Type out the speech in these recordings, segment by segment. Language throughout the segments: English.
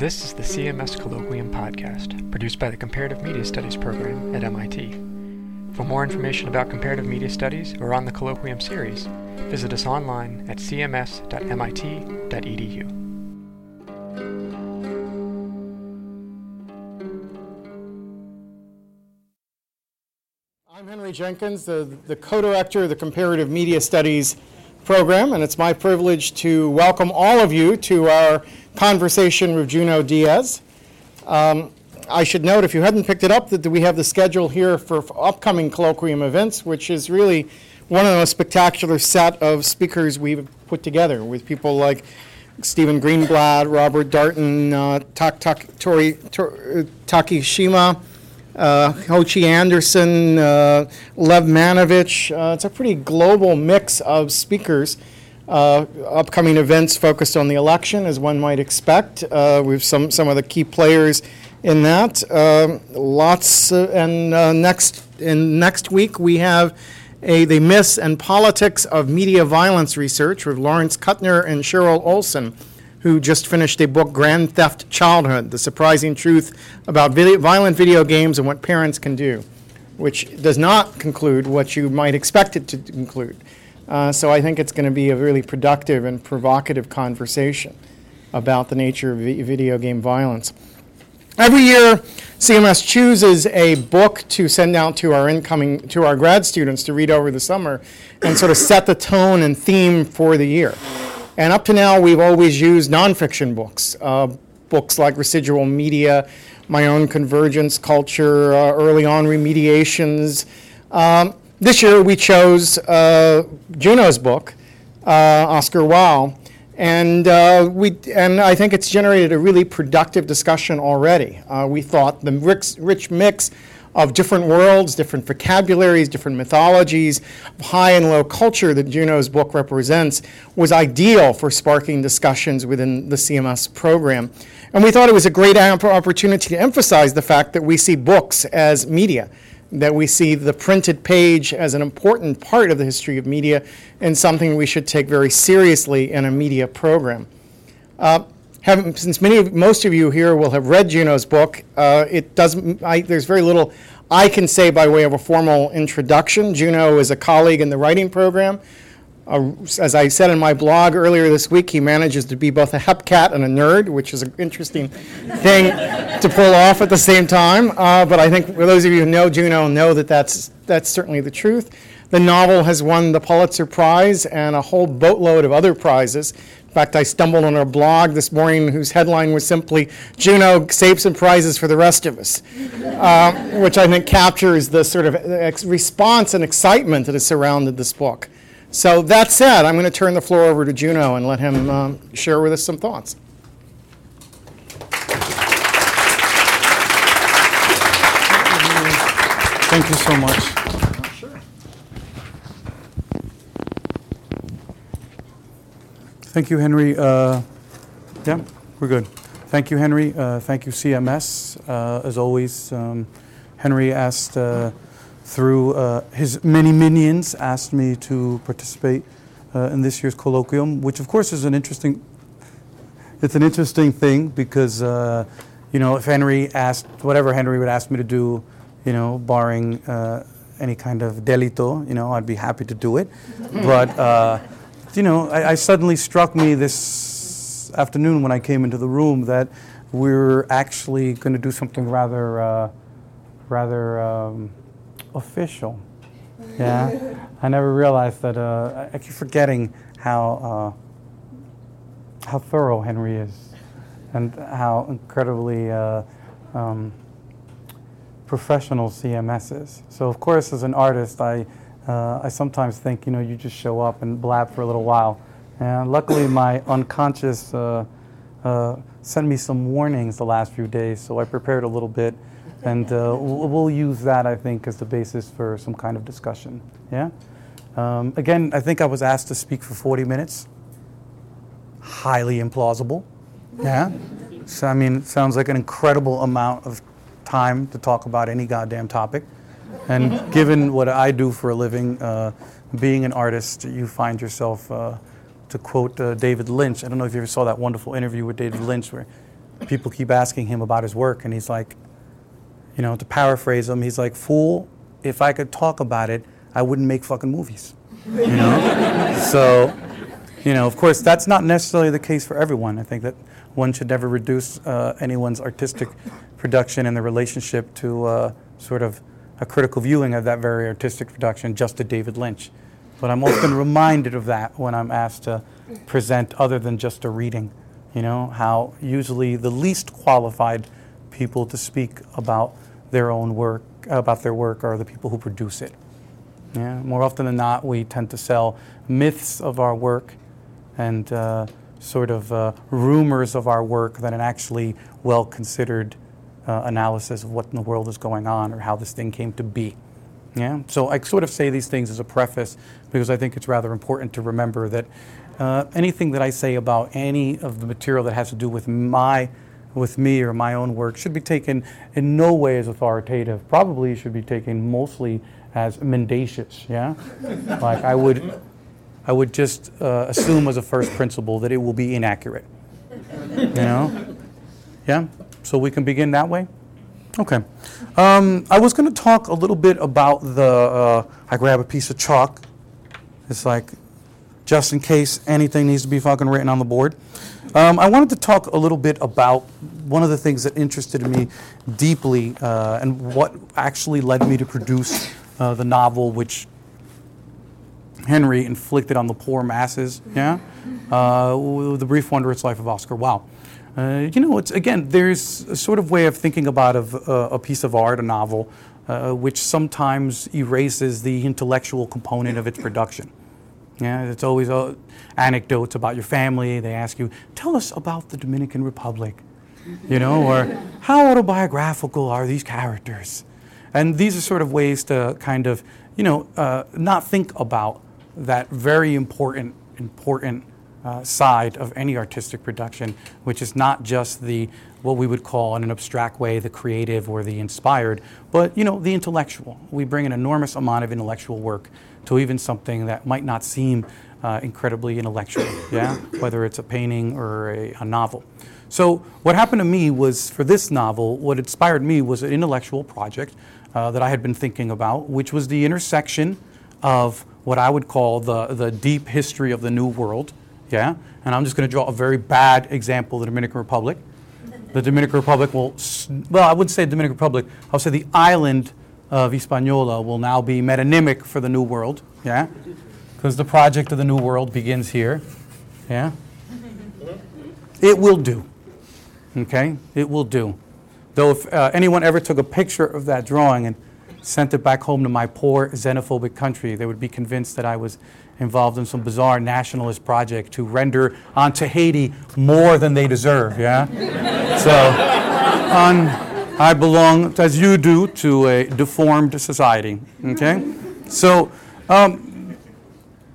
This is the CMS Colloquium podcast, produced by the Comparative Media Studies program at MIT. For more information about comparative media studies or on the Colloquium series, visit us online at cms.mit.edu. I'm Henry Jenkins, the, the co-director of the Comparative Media Studies program, and it's my privilege to welcome all of you to our conversation with Junot Diaz. Um, I should note, if you hadn't picked it up, that we have the schedule here for, upcoming colloquium events, which is really one of the most spectacular set of speakers we've put together with people like Stephen Greenblatt, Robert Darnton, uh, Tak Tak Tori, Tor, uh, Takishima, uh, Hochi Anderson, uh, Lev Manovich. Uh, it's a pretty global mix of speakers. Uh, upcoming events focused on the election, as one might expect, uh, with some, some of the key players in that. Um, lots, uh, and next, in next week we have a, the myths and politics of media violence research with Lawrence Kutner and Cheryl Olson who just finished a book, Grand Theft Childhood The Surprising Truth About video, Violent Video Games and What Parents Can Do, which does not conclude what you might expect it to conclude. Uh, so I think it's going to be a really productive and provocative conversation about the nature of vi- video game violence. Every year, CMS chooses a book to send out to our incoming, to our grad students to read over the summer and sort of set the tone and theme for the year. And up to now, we've always used nonfiction books, uh, books like Residual Media, My Own Convergence Culture, uh, Early On Remediations. Um, this year, we chose uh, Junot's book, uh, Oscar Wao, and uh, we and I think it's generated a really productive discussion already. Uh, we thought the rich, rich mix of different worlds, different vocabularies, different mythologies, high and low culture that Junot's book represents was ideal for sparking discussions within the CMS program. And we thought it was a great opportunity to emphasize the fact that we see books as media, that we see the printed page as an important part of the history of media and something we should take very seriously in a media program. Uh, have, since many of, most of you here will have read Junot's book, uh, it doesn't, there's very little I can say by way of a formal introduction. Junot is a colleague in the writing program. Uh, as I said in my blog earlier this week, he manages to be both a hepcat and a nerd, which is an interesting thing to pull off at the same time. Uh, but I think for those of you who know Junot know that that's, that's certainly the truth. The novel has won the Pulitzer Prize and a whole boatload of other prizes. In fact, I stumbled on a blog this morning whose headline was simply Junot saves some prizes for the rest of us, uh, which I think captures the sort of ex- response and excitement that has surrounded this book. So, that said, I'm going to turn the floor over to Junot and let him um, share with us some thoughts. Thank you so much. Thank you, Henry. Uh, yeah, we're good. Thank you, Henry. Uh, thank you, CMS. Uh, as always, um, Henry asked uh, through uh, his many minions, asked me to participate uh, in this year's colloquium, which of course is an interesting. It's an interesting thing because you know if Henry asked whatever Henry would ask me to do, you know, barring any kind of delito, you know, I'd be happy to do it, but you know, I, I, suddenly struck me this afternoon when I came into the room that we're actually going to do something rather, uh, rather um, official. Yeah, I never realized that. Uh, I keep forgetting how uh, how thorough Henry is, and how incredibly uh, um, professional CMS is. So, of course, as an artist, I uh, I sometimes think, you know, you just show up and blab for a little while. And luckily, my unconscious uh, uh, sent me some warnings the last few days, so I prepared a little bit. And uh, we'll use that, I think, as the basis for some kind of discussion. Yeah? Um, again, I think I was asked to speak for 40 minutes. Highly implausible. Yeah? So, I mean, it sounds like an incredible amount of time to talk about any goddamn topic. And given what I do for a living, uh, being an artist, you find yourself, uh, to quote uh, David Lynch, I don't know if you ever saw that wonderful interview with David Lynch where people keep asking him about his work, and he's like, you know, to paraphrase him, he's like, "Fool, if I could talk about it, I wouldn't make fucking movies." You know, so you know, of course, that's not necessarily the case for everyone. I think that one should never reduce uh, anyone's artistic production and the relationship to uh, sort of a critical viewing of that very artistic production just to David Lynch. But I'm often reminded of that when I'm asked to present other than just a reading. You know, how usually the least qualified people to speak about their own work, about their work, are the people who produce it. Yeah, more often than not, we tend to sell myths of our work and uh, sort of uh, rumors of our work than an actually well considered uh, analysis of what in the world is going on or how this thing came to be. Yeah, so I sort of say these things as a preface because I think it's rather important to remember that uh, anything that I say about any of the material that has to do with my, with me or my own work should be taken in no way as authoritative. Probably should be taken mostly as mendacious. Yeah, like I would, I would just uh, assume as a first principle that it will be inaccurate. You know, yeah. So we can begin that way. Okay. Um, I was going to talk a little bit about the. Uh, I grab a piece of chalk. It's like just in case anything needs to be fucking written on the board. Um, I wanted to talk a little bit about one of the things that interested me deeply uh, and what actually led me to produce uh, the novel, which Henry inflicted on the poor masses. Yeah, uh, the brief wondrous life of Oscar Wao. Uh, you know, it's again, there's a sort of way of thinking about uh, a piece of art, a novel, uh, which sometimes erases the intellectual component of its production. Yeah, it's always uh, anecdotes about your family. They ask you, tell us about the Dominican Republic, you know, or how autobiographical are these characters? And these are sort of ways to kind of, you know, uh, not think about that very important, important uh, side of any artistic production, which is not just the what we would call in an abstract way the creative or the inspired, but you know the intellectual. We bring an enormous amount of intellectual work to even something that might not seem uh, incredibly intellectual, yeah, whether it's a painting or a, a novel. So what happened to me was for this novel, what inspired me was an intellectual project uh, that I had been thinking about, which was the intersection of what I would call the, the deep history of the New World, yeah, and I'm just going to draw a very bad example the Dominican Republic. The Dominican Republic will, well, I wouldn't say Dominican Republic, I'll say the island of Hispaniola will now be metonymic for the New World, yeah? Because the project of the New World begins here, yeah? It will do, okay? It will do. Though if uh, anyone ever took a picture of that drawing and sent it back home to my poor xenophobic country, they would be convinced that I was involved in some bizarre nationalist project to render onto Haiti more than they deserve, yeah? so, on I belong, as you do, to a deformed society. Okay? So, um,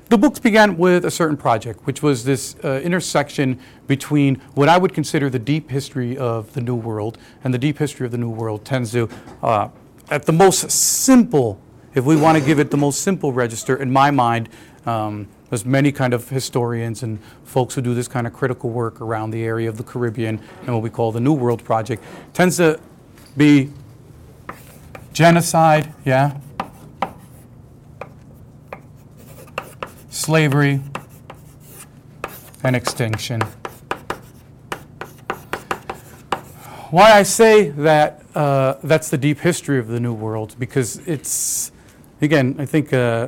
the books began with a certain project, which was this uh, intersection between what I would consider the deep history of the New World, and the deep history of the New World tends to, uh, at the most simple, if we want to give it the most simple register, in my mind, um, there's many kind of historians and folks who do this kind of critical work around the area of the Caribbean and what we call the New World Project, tends to be genocide, yeah? Slavery and extinction. Why I say that uh, that's the deep history of the New World, because it's, again, I think uh,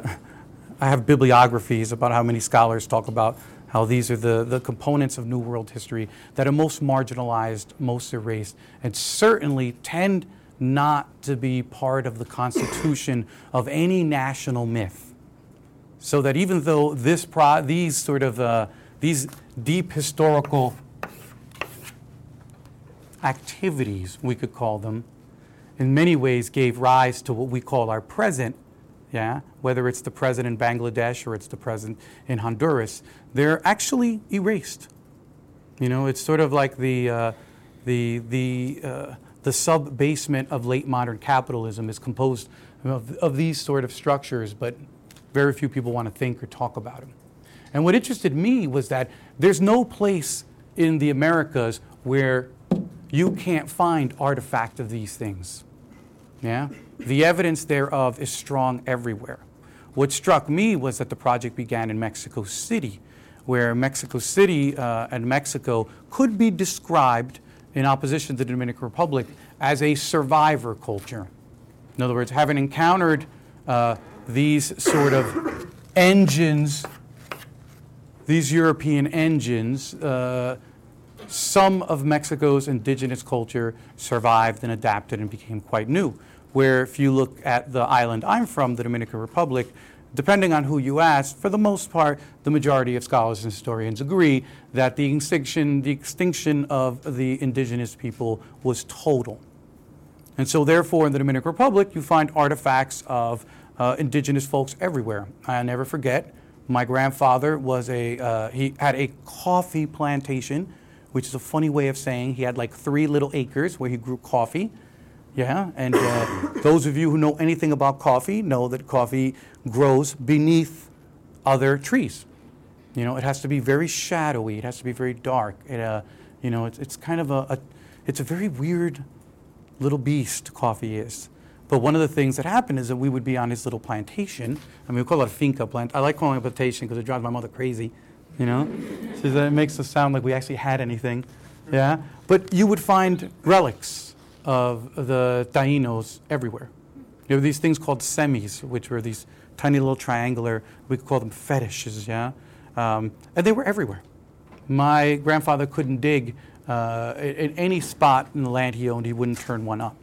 I have bibliographies about how many scholars talk about how these are the, the components of New World history that are most marginalized, most erased, and certainly tend not to be part of the constitution of any national myth. So that even though this pro- these sort of uh, these deep historical activities, we could call them, in many ways gave rise to what we call our present yeah, whether it's the president in Bangladesh or it's the president in Honduras, they're actually erased. You know, it's sort of like the, uh, the, the, uh, the sub basement of late modern capitalism is composed of, of these sort of structures, but very few people want to think or talk about them. And what interested me was that there's no place in the Americas where you can't find artifact of these things. Yeah? The evidence thereof is strong everywhere. What struck me was that the project began in Mexico City, where Mexico City uh, and Mexico could be described in opposition to the Dominican Republic as a survivor culture. In other words, having encountered uh, these sort of engines, these European engines, uh, some of Mexico's indigenous culture survived and adapted and became quite new. Where, if you look at the island I'm from, the Dominican Republic, depending on who you ask, for the most part, the majority of scholars and historians agree that the extinction, the extinction of the indigenous people was total. And so, therefore, in the Dominican Republic, you find artifacts of uh, indigenous folks everywhere. I'll never forget, my grandfather was a, uh, he had a coffee plantation, which is a funny way of saying he had like three little acres where he grew coffee. Yeah, and uh, those of you who know anything about coffee know that coffee grows beneath other trees. You know, it has to be very shadowy. It has to be very dark. It, uh, you know, it's, it's kind of a, a, it's a very weird little beast. Coffee is. But one of the things that happened is that we would be on his little plantation. I mean, we call it a finca plant. I like calling it a plantation because it drives my mother crazy. You know, so that it makes us sound like we actually had anything. Yeah, but you would find relics of the Tainos everywhere. There were these things called cemís, which were these tiny little triangular, we could call them fetishes, yeah? Um, and they were everywhere. My grandfather couldn't dig uh, in any spot in the land he owned, he wouldn't turn one up.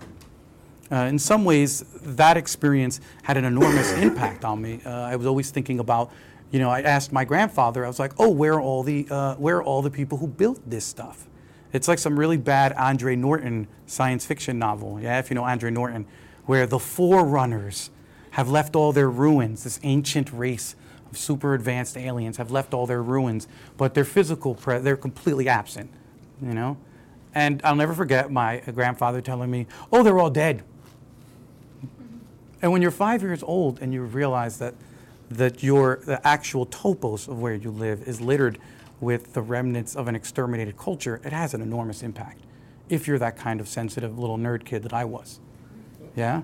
Uh, in some ways, that experience had an enormous impact on me. Uh, I was always thinking about, you know, I asked my grandfather, I was like, oh, where are all the, uh, where are all the people who built this stuff? It's like some really bad Andre Norton science fiction novel, yeah, if you know Andre Norton, where the forerunners have left all their ruins, this ancient race of super advanced aliens have left all their ruins, but their physical, pre- they're completely absent, you know? And I'll never forget my grandfather telling me, oh, they're all dead. And when you're five years old and you realize that, that your, the actual topos of where you live is littered with the remnants of an exterminated culture, it has an enormous impact if you're that kind of sensitive little nerd kid that I was. Yeah?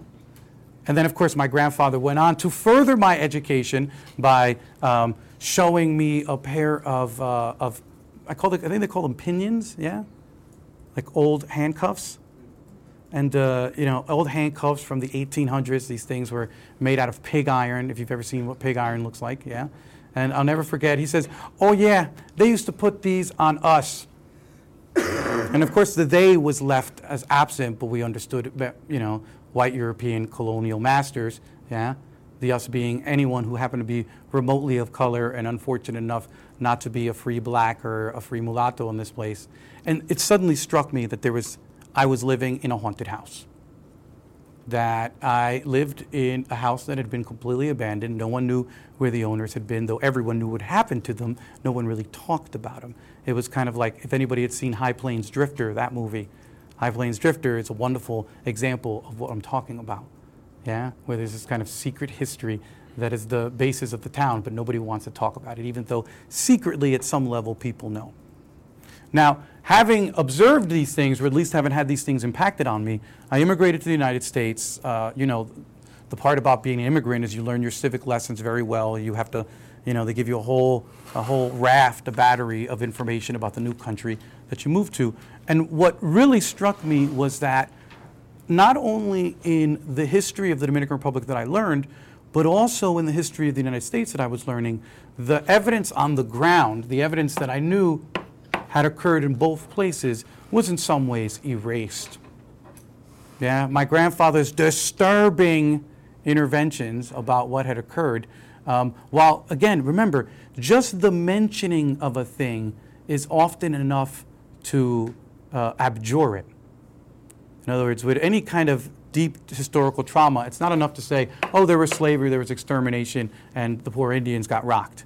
And then, of course, my grandfather went on to further my education by um, showing me a pair of, uh, of I, call it, I think they call them pinions, yeah? Like old handcuffs. And, uh, you know, old handcuffs from the 1800s. These things were made out of pig iron, if you've ever seen what pig iron looks like, yeah? And I'll never forget, he says, Oh, yeah, they used to put these on us. and of course, the they was left as absent, but we understood, you know, white European colonial masters, yeah? The us being anyone who happened to be remotely of color and unfortunate enough not to be a free black or a free mulatto in this place. And it suddenly struck me that there was, I was living in a haunted house that I lived in a house that had been completely abandoned. No one knew where the owners had been, though everyone knew what happened to them. No one really talked about them. It was kind of like if anybody had seen High Plains Drifter, that movie. High Plains Drifter is a wonderful example of what I'm talking about. Yeah, where there's this kind of secret history that is the basis of the town, but nobody wants to talk about it, even though secretly at some level people know. Now, having observed these things, or at least haven't had these things impacted on me, I immigrated to the United States. Uh, you know, the part about being an immigrant is you learn your civic lessons very well. You have to, you know, they give you a whole, a whole raft, a battery of information about the new country that you move to. And what really struck me was that not only in the history of the Dominican Republic that I learned, but also in the history of the United States that I was learning, the evidence on the ground, the evidence that I knew had occurred in both places was in some ways erased. Yeah, my grandfather's disturbing interventions about what had occurred. Um, while, again, remember, just the mentioning of a thing is often enough to uh, abjure it. In other words, with any kind of deep historical trauma, it's not enough to say, oh, there was slavery, there was extermination, and the poor Indians got rocked.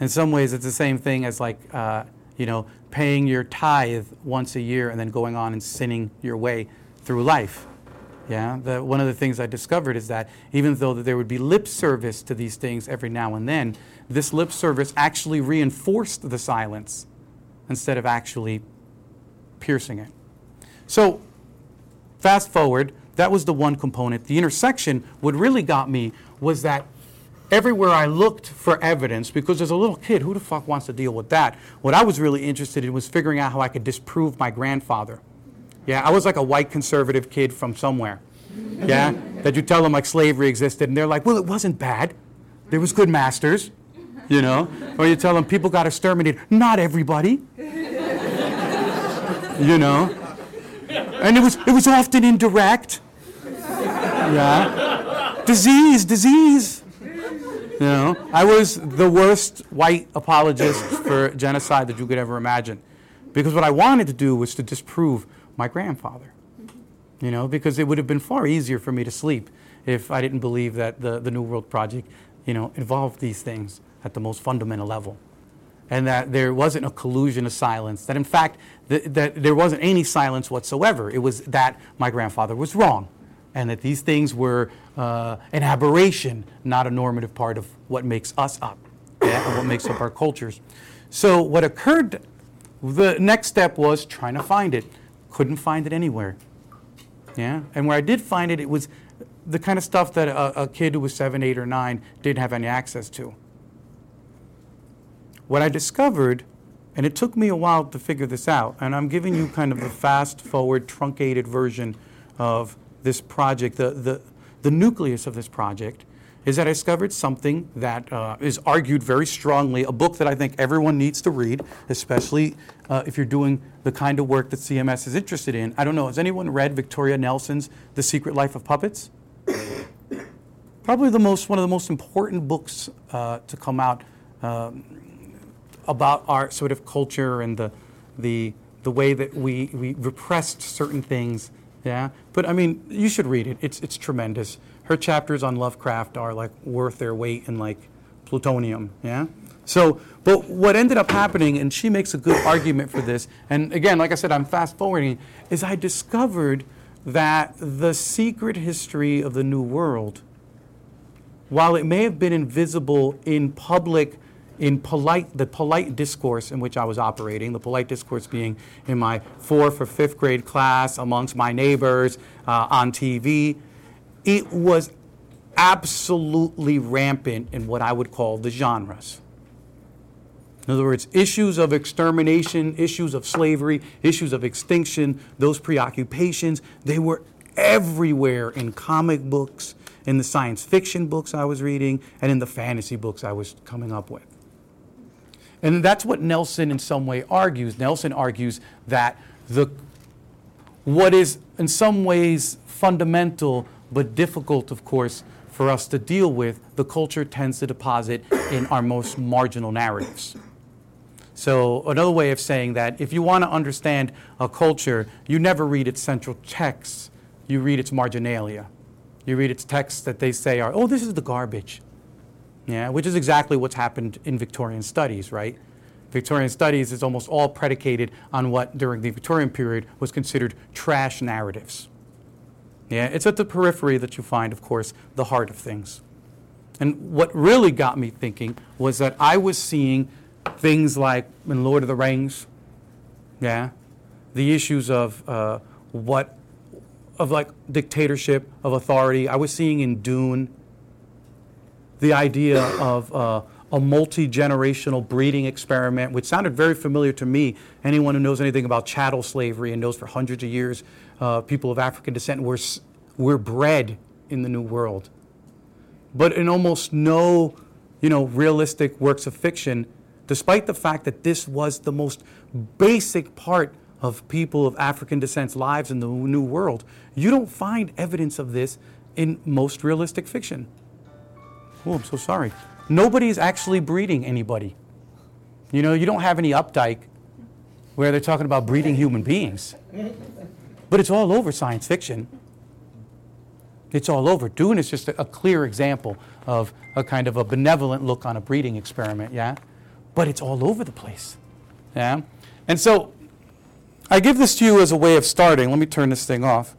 In some ways, it's the same thing as like, uh, you know, paying your tithe once a year and then going on and sinning your way through life. Yeah, the, one of the things I discovered is that even though there would be lip service to these things every now and then, this lip service actually reinforced the silence instead of actually piercing it. So, fast forward, that was the one component. The intersection, what really got me was that everywhere I looked for evidence, because as a little kid, who the fuck wants to deal with that? What I was really interested in was figuring out how I could disprove my grandfather. Yeah, I was like a white conservative kid from somewhere. Yeah, that you tell them like slavery existed, and they're like, well, it wasn't bad. There was good masters, you know. Or you tell them people got exterminated. Not everybody. you know. And it was it was often indirect. Yeah. Disease, disease. You know, I was the worst white apologist for genocide that you could ever imagine. Because what I wanted to do was to disprove my grandfather. You know, because it would have been far easier for me to sleep if I didn't believe that the, the New World Project, you know, involved these things at the most fundamental level. And that there wasn't a collusion of silence, that in fact, th- that there wasn't any silence whatsoever. It was that my grandfather was wrong and that these things were uh, an aberration, not a normative part of what makes us up yeah, and what makes up our cultures. So, what occurred, the next step was trying to find it. Couldn't find it anywhere. Yeah, and where I did find it, it was the kind of stuff that a, a kid who was seven, eight, or nine didn't have any access to. What I discovered, and it took me a while to figure this out, and I'm giving you kind of the fast forward, truncated version of this project, the, the, the nucleus of this project, is that I discovered something that uh, is argued very strongly, a book that I think everyone needs to read, especially uh, if you're doing the kind of work that CMS is interested in. I don't know, has anyone read Victoria Nelson's The Secret Life of Puppets? Probably the most, one of the most important books uh, to come out um, about our sort of culture and the, the, the way that we, we repressed certain things yeah, but I mean, you should read it. It's it's tremendous. Her chapters on Lovecraft are like worth their weight in like plutonium. Yeah. So, but what ended up happening, and she makes a good argument for this. And again, like I said, I'm fast forwarding. Is I discovered that the secret history of the New World, while it may have been invisible in public in polite, the polite discourse in which I was operating, the polite discourse being in my fourth or fifth grade class, amongst my neighbors, uh, on TV, it was absolutely rampant in what I would call the genres. In other words, issues of extermination, issues of slavery, issues of extinction, those preoccupations, they were everywhere in comic books, in the science fiction books I was reading, and in the fantasy books I was coming up with. And that's what Nelson in some way argues. Nelson argues that the what is in some ways fundamental but difficult, of course, for us to deal with, the culture tends to deposit in our most marginal narratives. So, another way of saying that, if you want to understand a culture, you never read its central texts, you read its marginalia. You read its texts that they say are, oh, this is the garbage yeah, which is exactly what's happened in Victorian studies, right? Victorian studies is almost all predicated on what during the Victorian period was considered trash narratives. Yeah, it's at the periphery that you find, of course, the heart of things. And what really got me thinking was that I was seeing things like in Lord of the Rings, yeah, the issues of uh, what, of like dictatorship, of authority. I was seeing in Dune, the idea of uh, a multi generational breeding experiment, which sounded very familiar to me. Anyone who knows anything about chattel slavery and knows for hundreds of years uh, people of African descent were, were bred in the New World. But in almost no you know, realistic works of fiction, despite the fact that this was the most basic part of people of African descent's lives in the New World, you don't find evidence of this in most realistic fiction. Oh, I'm so sorry. Nobody's actually breeding anybody. You know, you don't have any Updike where they're talking about breeding human beings. But it's all over science fiction. It's all over. Dune is just a, a clear example of a kind of a benevolent look on a breeding experiment, yeah? But it's all over the place, yeah? And so I give this to you as a way of starting. Let me turn this thing off.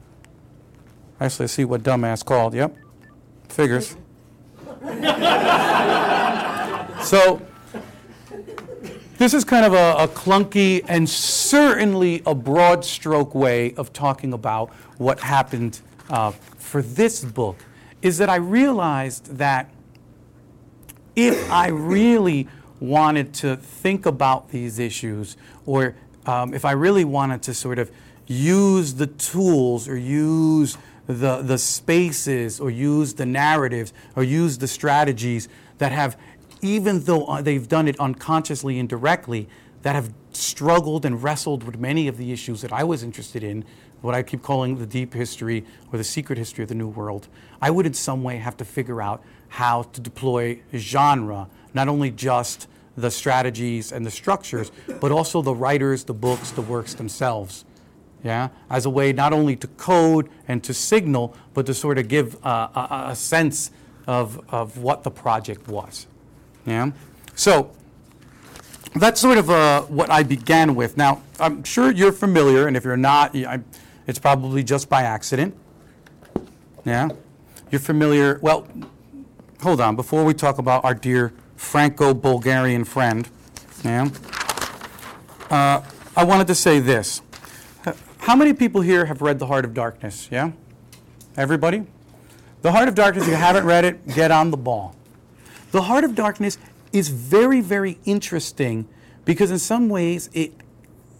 Actually, I see what dumbass called. Yep. Figures. so, this is kind of a, a clunky and certainly a broad stroke way of talking about what happened uh, for this book. Is that I realized that if I really wanted to think about these issues, or um, if I really wanted to sort of use the tools or use the, the spaces or use the narratives or use the strategies that have, even though uh, they've done it unconsciously and directly, that have struggled and wrestled with many of the issues that I was interested in, what I keep calling the deep history or the secret history of the New World, I would in some way have to figure out how to deploy genre, not only just the strategies and the structures, but also the writers, the books, the works themselves. Yeah, as a way not only to code and to signal, but to sort of give a, a sense of, of what the project was. Yeah, so that's sort of uh, what I began with. Now, I'm sure you're familiar, and if you're not, it's probably just by accident. Yeah, you're familiar. Well, hold on. Before we talk about our dear Franco-Bulgarian friend, yeah, uh, I wanted to say this. How many people here have read The Heart of Darkness? Yeah? Everybody? The Heart of Darkness, if you haven't read it, get on the ball. The Heart of Darkness is very, very interesting because in some ways it,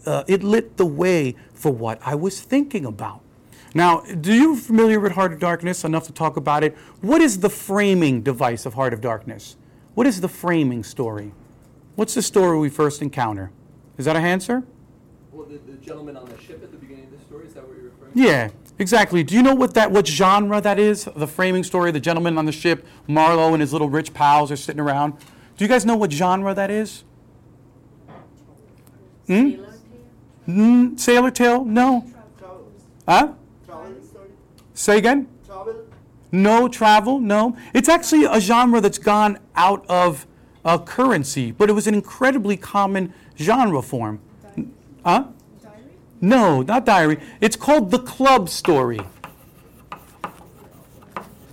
uh, it lit the way for what I was thinking about. Now, do you familiar with Heart of Darkness enough to talk about it? What is the framing device of Heart of Darkness? What is the framing story? What's the story we first encounter? Is that a answer? The, the gentleman on the ship at the beginning of the story, is that what you're referring to? Yeah, exactly. Do you know what that what genre that is? The framing story, the gentleman on the ship, Marlowe and his little rich pals are sitting around. Do you guys know what genre that is? Hmm? Sailor Tale? Mm, Sailor Tale? No. Huh? Say again? Travel? No travel, no. It's actually a genre that's gone out of uh, currency, but it was an incredibly common genre form. Huh? No, not diary. It's called the club story.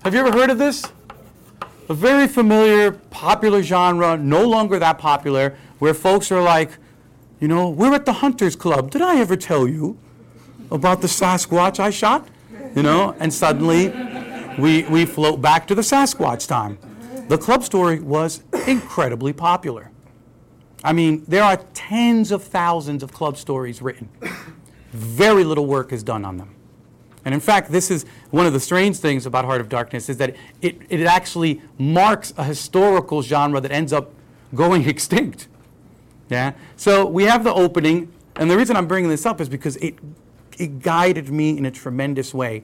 Have you ever heard of this? A very familiar, popular genre, no longer that popular, where folks are like, you know, we're at the Hunters Club. Did I ever tell you about the Sasquatch I shot? You know, and suddenly we, we float back to the Sasquatch time. The club story was incredibly popular. I mean, there are tens of thousands of club stories written. Very little work is done on them. And in fact, this is one of the strange things about Heart of Darkness is that it, it actually marks a historical genre that ends up going extinct. Yeah? So we have the opening, and the reason I'm bringing this up is because it, it guided me in a tremendous way.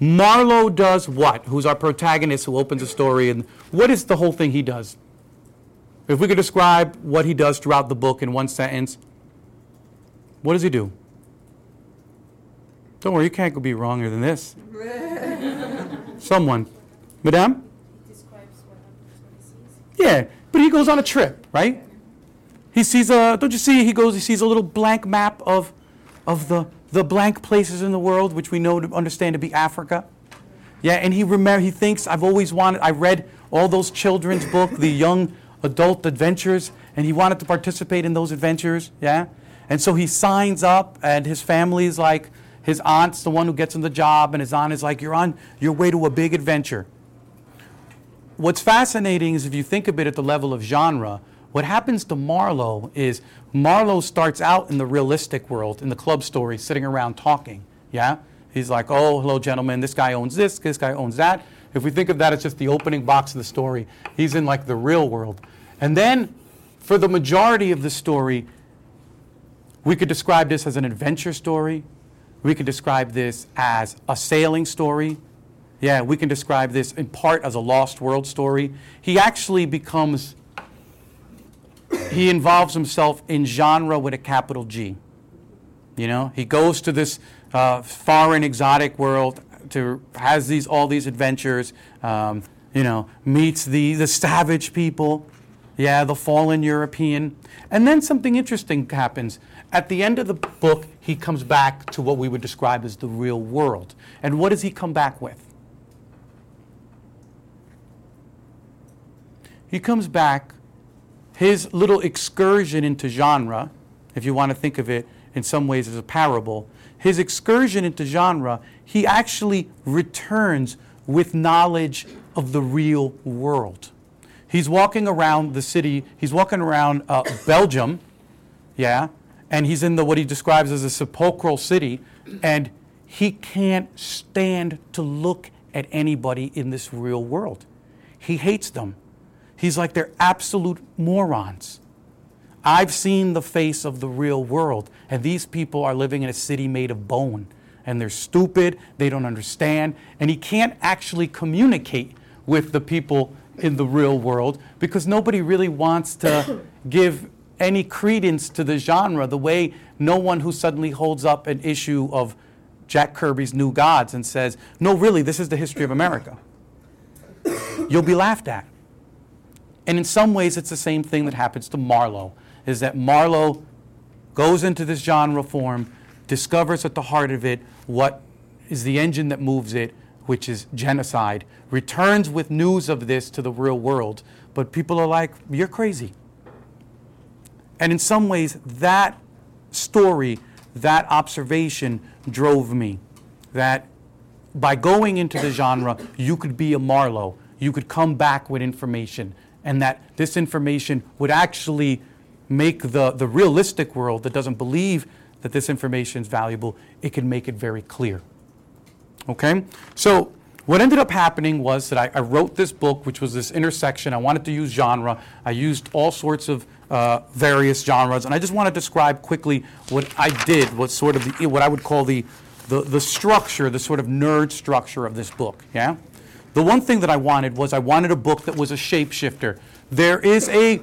Marlowe does what? Who's our protagonist who opens a story, and what is the whole thing he does? If we could describe what he does throughout the book in one sentence, what does he do? Don't worry, you can't go be wronger than this. Someone. Madame? Yeah, but he goes on a trip, right? He sees a, don't you see, he goes, he sees a little blank map of, of the, the blank places in the world, which we know to understand to be Africa. Yeah, and he remember, he thinks, I've always wanted, I read all those children's book, the young adult adventures, and he wanted to participate in those adventures, yeah? And so he signs up, and his family is like, his aunt's the one who gets him the job, and his aunt is like, You're on your way to a big adventure. What's fascinating is if you think of it at the level of genre, what happens to Marlowe is Marlowe starts out in the realistic world, in the club story, sitting around talking, yeah? He's like, Oh, hello, gentlemen, this guy owns this, this guy owns that. If we think of that as just the opening box of the story, he's in like the real world. And then for the majority of the story, we could describe this as an adventure story. We can describe this as a sailing story. Yeah, we can describe this in part as a lost world story. He actually becomes, he involves himself in genre with a capital G. You know, he goes to this uh, foreign, exotic world, to has these all these adventures. Um, you know, meets the the savage people, yeah, the fallen European, and then something interesting happens. At the end of the book, he comes back to what we would describe as the real world. And what does he come back with? He comes back, his little excursion into genre, if you want to think of it in some ways as a parable, his excursion into genre, he actually returns with knowledge of the real world. He's walking around the city, he's walking around uh, Belgium, yeah, and he's in the what he describes as a sepulchral city, and he can't stand to look at anybody in this real world. He hates them. He's like they're absolute morons. I've seen the face of the real world, and these people are living in a city made of bone. And they're stupid, they don't understand, and he can't actually communicate with the people in the real world because nobody really wants to give any credence to the genre the way no one who suddenly holds up an issue of Jack Kirby's New Gods and says, No, really, this is the history of America. You'll be laughed at. And in some ways, it's the same thing that happens to Marlowe, is that Marlowe goes into this genre form, discovers at the heart of it what is the engine that moves it, which is genocide, returns with news of this to the real world. But people are like, You're crazy. And in some ways, that story, that observation drove me. That by going into the genre, you could be a Marlowe. You could come back with information, and that this information would actually make the, the realistic world that doesn't believe that this information is valuable, it can make it very clear. Okay? So, what ended up happening was that I, I wrote this book, which was this intersection. I wanted to use genre. I used all sorts of uh, various genres, and I just want to describe quickly what I did, what sort of the, what I would call the, the, the structure, the sort of nerd structure of this book. Yeah? The one thing that I wanted was I wanted a book that was a shapeshifter. There is a,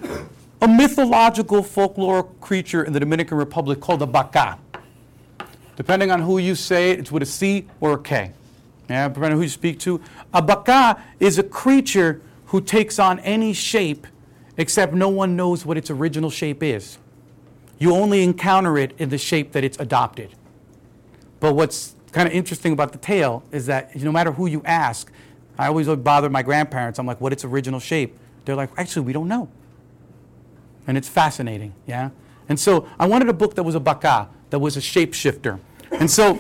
a mythological folklore creature in the Dominican Republic called the Baka. Depending on who you say it, it's with a C or a K. Yeah, depending on who you speak to. A Baka is a creature who takes on any shape except no one knows what its original shape is. You only encounter it in the shape that it's adopted. But what's kind of interesting about the tale is that no matter who you ask, I always bother my grandparents. I'm like, what its original shape? They're like, actually, we don't know. And it's fascinating, yeah? And so I wanted a book that was a baka, that was a shapeshifter. And so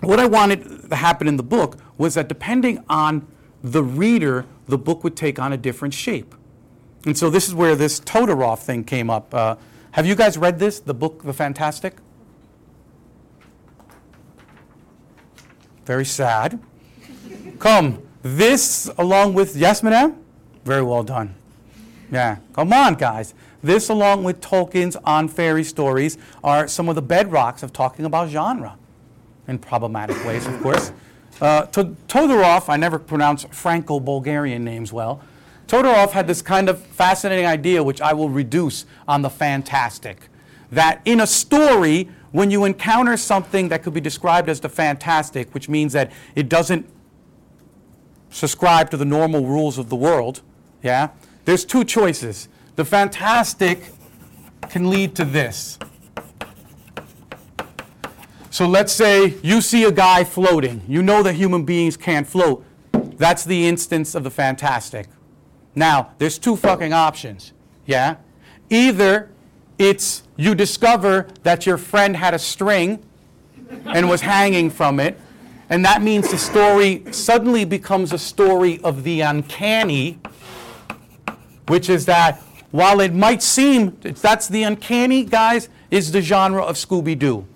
what I wanted to happen in the book was that depending on the reader, the book would take on a different shape. And so this is where this Todorov thing came up. Uh, have you guys read this, the book, The Fantastic? Very sad. Come, this along with, yes, madam? Very well done. Yeah, come on, guys. This, along with Tolkien's On Fairy Stories, are some of the bedrocks of talking about genre in problematic ways, of course. Uh, Todorov, I never pronounce Franco Bulgarian names well. Todorov had this kind of fascinating idea, which I will reduce on the fantastic. That in a story, when you encounter something that could be described as the fantastic, which means that it doesn't subscribe to the normal rules of the world, yeah, there's two choices. The fantastic can lead to this. So let's say you see a guy floating. You know that human beings can't float. That's the instance of the fantastic. Now, there's two fucking options. Yeah? Either it's you discover that your friend had a string and was hanging from it, and that means the story suddenly becomes a story of the uncanny, which is that while it might seem that's the uncanny, guys, is the genre of Scooby Doo.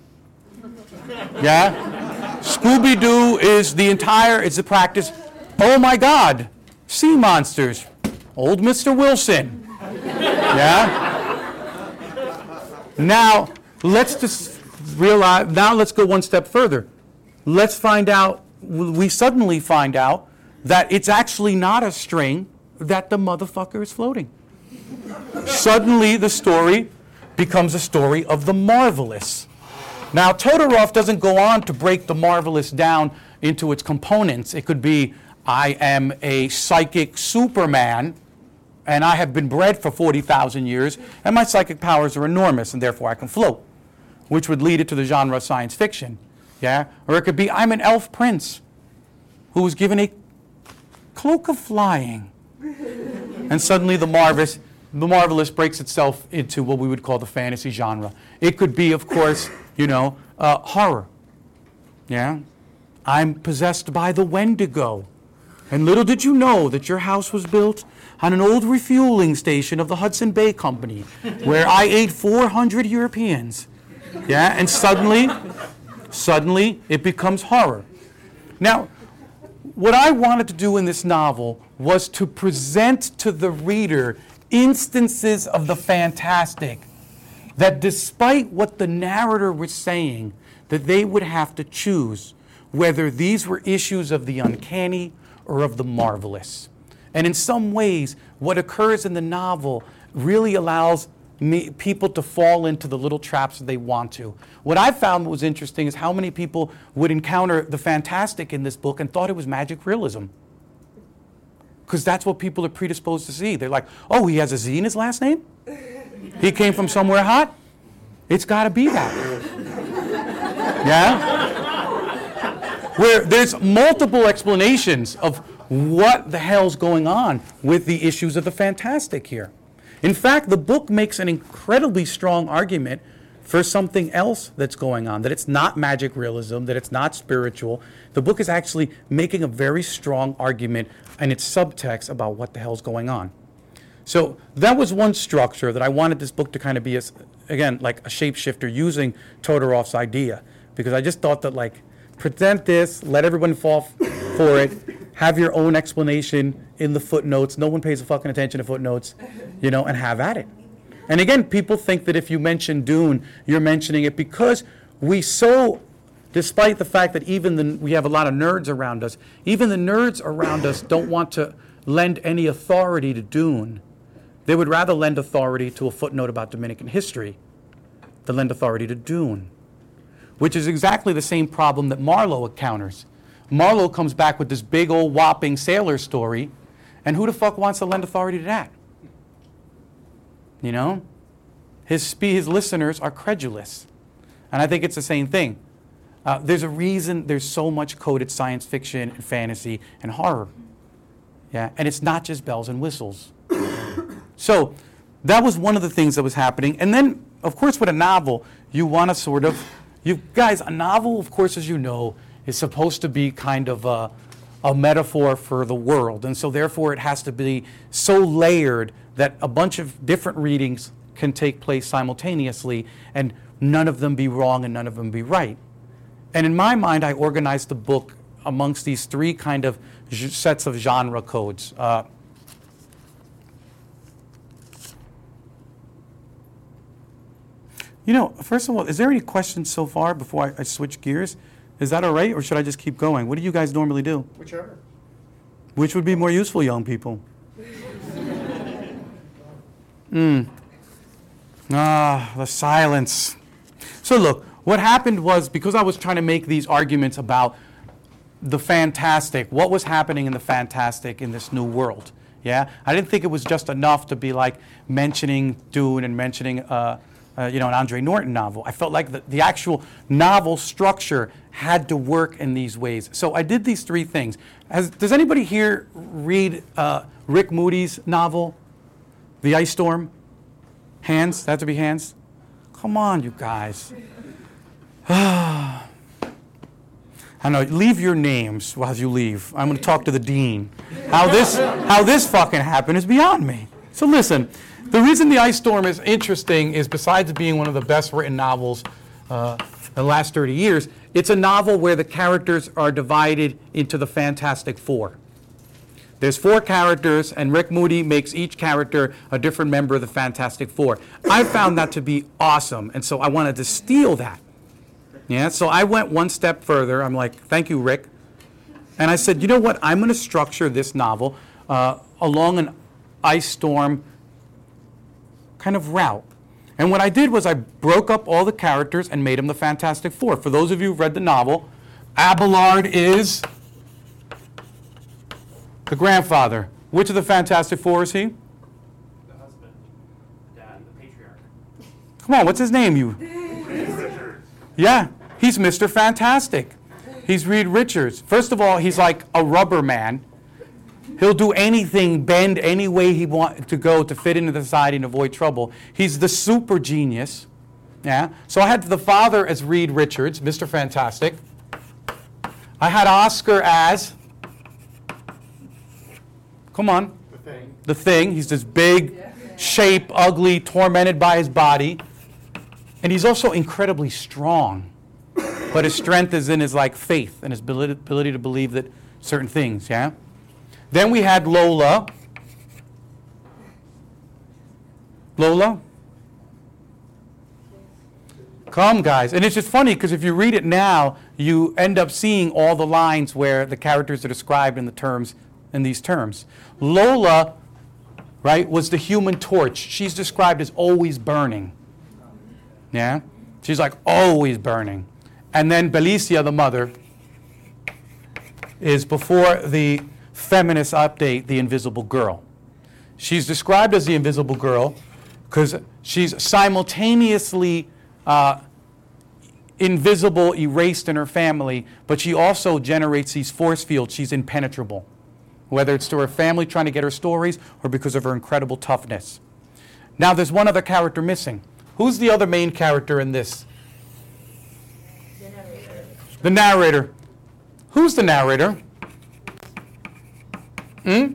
Yeah? Scooby Doo is the entire, it's the practice. Oh my God, sea monsters. Old Mr. Wilson. Yeah? Now, let's just realize, now let's go one step further. Let's find out, we suddenly find out that it's actually not a string, that the motherfucker is floating. suddenly, the story becomes a story of the marvelous. Now, Todorov doesn't go on to break the marvelous down into its components. It could be, I am a psychic superman, and I have been bred for 40,000 years, and my psychic powers are enormous, and therefore I can float, which would lead it to the genre of science fiction. Yeah? Or it could be, I'm an elf prince who was given a cloak of flying. and suddenly the marvelous, the marvelous breaks itself into what we would call the fantasy genre. It could be, of course, you know, uh, horror. Yeah? I'm possessed by the Wendigo. And little did you know that your house was built on an old refueling station of the Hudson Bay Company, where I ate 400 Europeans. Yeah? And suddenly, suddenly, it becomes horror. Now, what I wanted to do in this novel was to present to the reader instances of the fantastic that despite what the narrator was saying that they would have to choose whether these were issues of the uncanny or of the marvelous and in some ways what occurs in the novel really allows me, people to fall into the little traps that they want to what i found was interesting is how many people would encounter the fantastic in this book and thought it was magic realism because that's what people are predisposed to see. They're like, oh, he has a Z in his last name? He came from somewhere hot? It's got to be that. Yeah? Where there's multiple explanations of what the hell's going on with the issues of the fantastic here. In fact, the book makes an incredibly strong argument for something else that's going on, that it's not magic realism, that it's not spiritual. The book is actually making a very strong argument in its subtext about what the hell's going on. So that was one structure that I wanted this book to kind of be, again, like a shapeshifter using Todorov's idea. Because I just thought that, like, present this, let everyone fall for it, have your own explanation in the footnotes. No one pays a fucking attention to footnotes, you know, and have at it. And again, people think that if you mention Dune, you're mentioning it because we so, despite the fact that even the, we have a lot of nerds around us, even the nerds around us don't want to lend any authority to Dune. They would rather lend authority to a footnote about Dominican history than lend authority to Dune, which is exactly the same problem that Marlowe encounters. Marlowe comes back with this big old whopping sailor story, and who the fuck wants to lend authority to that? You know? His, spe- his listeners are credulous. And I think it's the same thing. Uh, there's a reason there's so much coded science fiction and fantasy and horror. Yeah, and it's not just bells and whistles. so that was one of the things that was happening. And then, of course, with a novel, you want to sort of, you guys, a novel, of course, as you know, is supposed to be kind of a, a metaphor for the world. And so, therefore, it has to be so layered that a bunch of different readings can take place simultaneously and none of them be wrong and none of them be right. And in my mind, I organized the book amongst these three kind of sets of genre codes. Uh, you know, first of all, is there any questions so far before I, I switch gears? Is that all right, or should I just keep going? What do you guys normally do? Whichever. Which would be more useful, young people? Hmm. Ah, the silence. So, look, what happened was because I was trying to make these arguments about the fantastic, what was happening in the fantastic in this new world. Yeah, I didn't think it was just enough to be like mentioning Dune and mentioning, uh, uh, you know, an Andre Norton novel. I felt like the, the actual novel structure had to work in these ways. So I did these three things. Has, does anybody here read uh, Rick Moody's novel, The Ice Storm? Hands? That to be hands? Come on, you guys. I know. Leave your names while you leave. I'm going to talk to the dean. How this, how this fucking happened is beyond me. So listen, the reason the Ice Storm is interesting is besides being one of the best written novels uh, in the last 30 years, it's a novel where the characters are divided into the Fantastic Four. There's four characters, and Rick Moody makes each character a different member of the Fantastic Four. I found that to be awesome, and so I wanted to steal that. Yeah, so I went one step further. I'm like, thank you, Rick. And I said, you know what? I'm going to structure this novel uh, along an ice storm kind of route. And what I did was I broke up all the characters and made them the Fantastic Four. For those of you who've read the novel, Abelard is the grandfather. Which of the Fantastic Four is he? The husband, the dad, the patriarch. Come on, what's his name? You? Richards. Yeah, he's Mr. Fantastic. He's Reed Richards. First of all, he's like a rubber man. He'll do anything, bend any way he wants to go to fit into the society and avoid trouble. He's the super genius. Yeah. So I had the father as Reed Richards, Mr. Fantastic. I had Oscar as. Come on. The thing. The thing. He's this big, shape, ugly, tormented by his body. And he's also incredibly strong. But his strength is in his like faith and his ability, ability to believe that certain things, yeah? Then we had Lola. Lola? Come, guys. And it's just funny because if you read it now, you end up seeing all the lines where the characters are described in the terms in these terms. Lola, right, was the human torch. She's described as always burning. Yeah? She's like always burning. And then Belicia, the mother, is before the feminist update, the invisible girl. She's described as the invisible girl because she's simultaneously uh, invisible, erased in her family, but she also generates these force fields. She's impenetrable, whether it's to her family trying to get her stories or because of her incredible toughness. Now, there's one other character missing. Who's the other main character in this? The narrator. Who's the narrator? Hmm?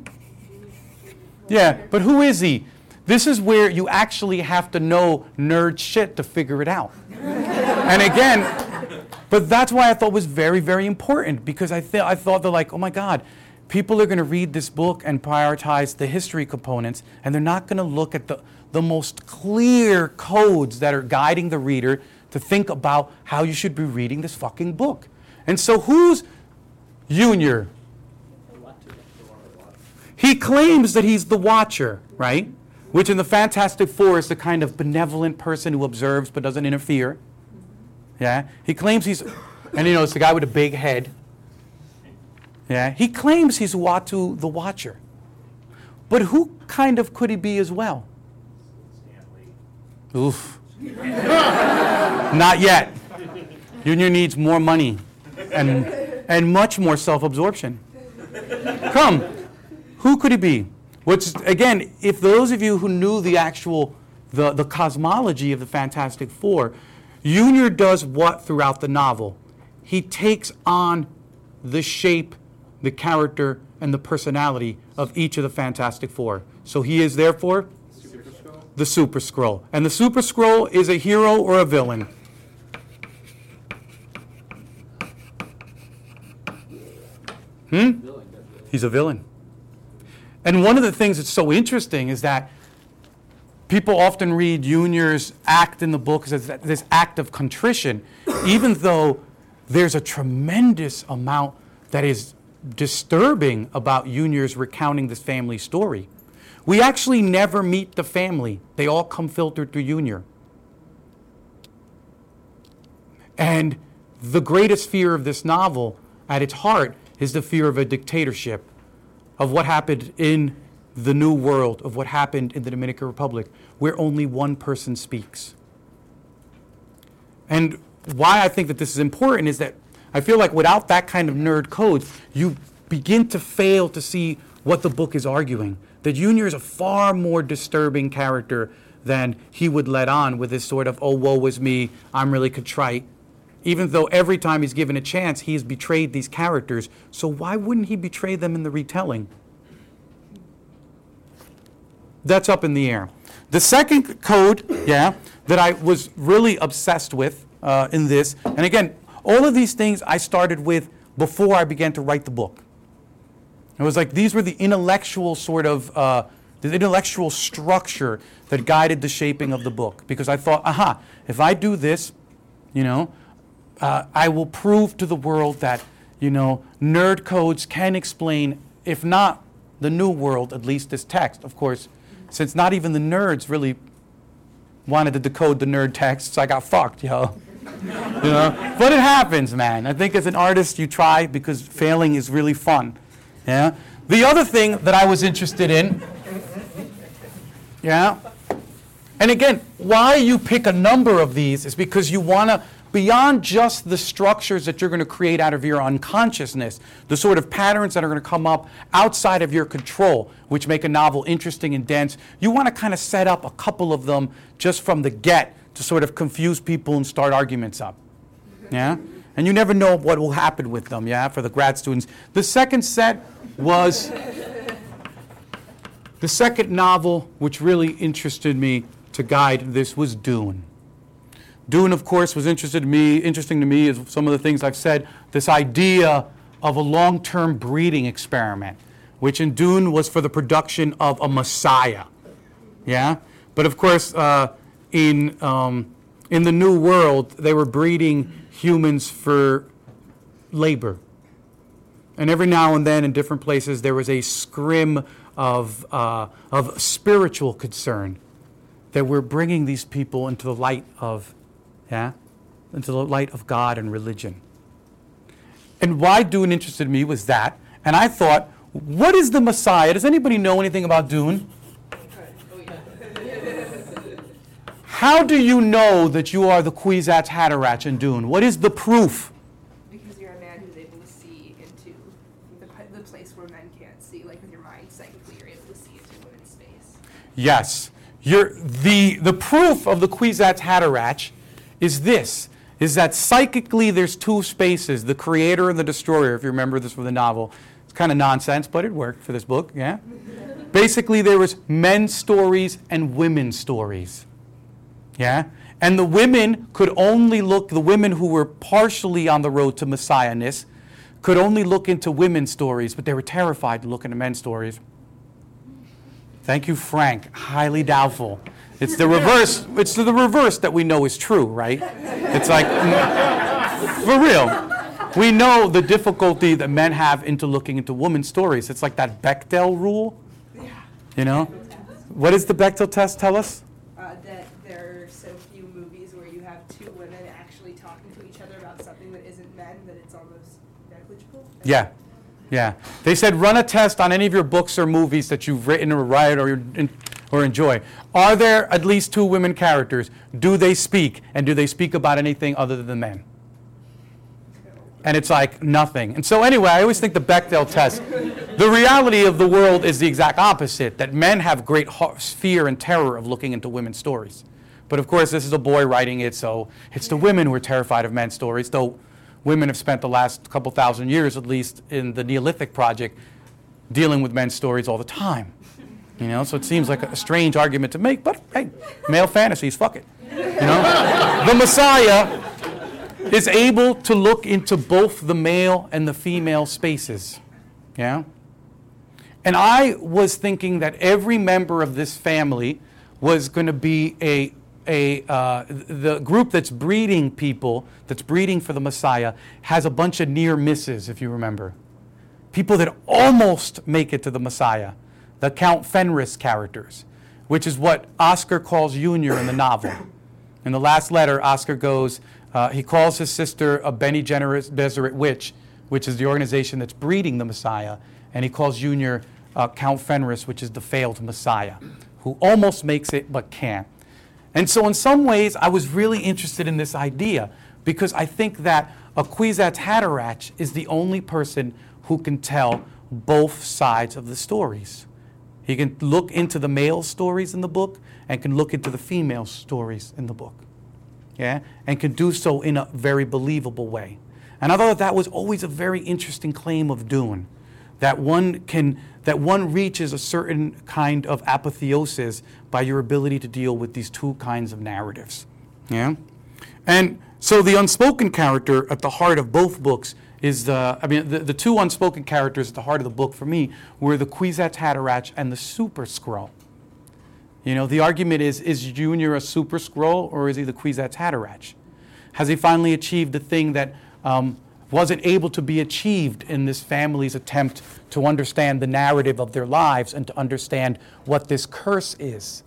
Yeah, but who is he? This is where you actually have to know nerd shit to figure it out. and again, but that's why I thought was very, very important because I, th- I thought they're like, oh my God, people are going to read this book and prioritize the history components, and they're not going to look at the, the most clear codes that are guiding the reader to think about how you should be reading this fucking book. And so, who's Junior? He claims that he's the watcher, right? Which in the Fantastic Four is the kind of benevolent person who observes but doesn't interfere. Yeah? He claims he's, and you know, it's the guy with a big head. Yeah? He claims he's Uatu the Watcher. But who kind of could he be as well? Oof. Not yet. Junior needs more money and, and much more self absorption. Come, who could he be? Which, again, if those of you who knew the actual, the, the cosmology of the Fantastic Four, Junior does what throughout the novel? He takes on the shape, the character, and the personality of each of the Fantastic Four. So he is therefore the Super Skrull. And the Super Skrull is a hero or a villain. Hmm? He's a villain. And one of the things that's so interesting is that people often read Junior's act in the book as this act of contrition, even though there's a tremendous amount that is disturbing about Junior's recounting this family story. We actually never meet the family. They all come filtered through Junior. And the greatest fear of this novel, at its heart, is the fear of a dictatorship, of what happened in the New World, of what happened in the Dominican Republic, where only one person speaks. And why I think that this is important is that I feel like without that kind of nerd code, you begin to fail to see what the book is arguing. That Junior is a far more disturbing character than he would let on with this sort of, oh, woe is me, I'm really contrite. Even though every time he's given a chance, he has betrayed these characters. So why wouldn't he betray them in the retelling? That's up in the air. The second code, yeah, that I was really obsessed with uh, in this, and again, all of these things I started with before I began to write the book. It was like these were the intellectual sort of, uh, the intellectual structure that guided the shaping of the book. Because I thought, aha, if I do this, you know, uh, I will prove to the world that, you know, nerd codes can explain, if not the new world, at least this text. Of course, since not even the nerds really wanted to decode the nerd texts, I got fucked, yo. you know? But it happens, man. I think as an artist, you try because failing is really fun. Yeah. The other thing that I was interested in, yeah, And again, why you pick a number of these is because you want to, beyond just the structures that you're going to create out of your unconsciousness, the sort of patterns that are going to come up outside of your control, which make a novel interesting and dense, you want to kind of set up a couple of them just from the get to sort of confuse people and start arguments up. Yeah? And you never know what will happen with them, yeah, for the grad students. The second set was the second novel which really interested me to guide this was Dune. Dune, of course, was interested to me, interesting to me as some of the things I've said, this idea of a long-term breeding experiment, which in Dune was for the production of a Messiah. Yeah? But of course, uh, in, um, in the New World, they were breeding humans for labor. And every now and then, in different places, there was a scrim of, uh, of spiritual concern that we're bringing these people into the light of, yeah, into the light of God and religion. And why Dune interested me was that. And I thought, what is the Messiah? Does anybody know anything about Dune? How do you know that you are the Kwisatz Haderach in Dune? What is the proof? Because you're a man who's able to see into the, the place where men can't see. Like with your mind, psychically, you're able to see into women's space. Yes. You're, the, the proof of the Kwisatz Haderach is this, is that psychically there's two spaces, the creator and the destroyer, if you remember this from the novel. It's kind of nonsense, but it worked for this book, yeah? Basically, there was men's stories and women's stories. Yeah? And the women could only look, the women who were partially on the road to messiahness could only look into women's stories, but they were terrified to look into men's stories. Thank you, Frank. Highly doubtful. It's the reverse. It's the reverse that we know is true, right? It's like, for real. We know the difficulty that men have into looking into women's stories. It's like that Bechdel rule. Yeah. You know? What does the Bechdel test tell us? Uh, that there are so few movies where you have two women actually talking to each other about something that isn't men that it's almost negligible. Yeah. Yeah. They said run a test on any of your books or movies that you've written or write or, or enjoy. Are there at least two women characters? Do they speak? And do they speak about anything other than men? And it's like nothing. And so, anyway, I always think the Bechdel test, the reality of the world is the exact opposite that men have great fear and terror of looking into women's stories. But of course, this is a boy writing it, so it's the women who are terrified of men's stories, though women have spent the last couple thousand years, at least in the Neolithic project, dealing with men's stories all the time. You know, so it seems like a strange argument to make, but hey, male fantasies, fuck it. You know? the Messiah is able to look into both the male and the female spaces. Yeah? And I was thinking that every member of this family was going to be a, a uh, the group that's breeding people, that's breeding for the Messiah, has a bunch of near misses, if you remember. People that almost make it to the Messiah, the Count Fenring characters, which is what Oscar calls Junior in the novel. In the last letter, Oscar goes, uh, he calls his sister a Bene Gesserit witch, which is the organization that's breeding the Messiah, and he calls Junior uh, Count Fenring, which is the failed Messiah, who almost makes it but can't. And so, in some ways, I was really interested in this idea because I think that a Kwisatz Haderach is the only person who can tell both sides of the stories. He can look into the male stories in the book and can look into the female stories in the book yeah, and can do so in a very believable way. And I thought that was always a very interesting claim of Dune, that one can that one reaches a certain kind of apotheosis by your ability to deal with these two kinds of narratives. Yeah, and so the unspoken character at the heart of both books is the I mean the, the two unspoken characters at the heart of the book for me were the Kwisatz Haderach and the Super Skrull. You know, the argument is is Junior a super Skrull or is he the Kwisatz Haderach? Has he finally achieved the thing that um, wasn't able to be achieved in this family's attempt to understand the narrative of their lives and to understand what this curse is?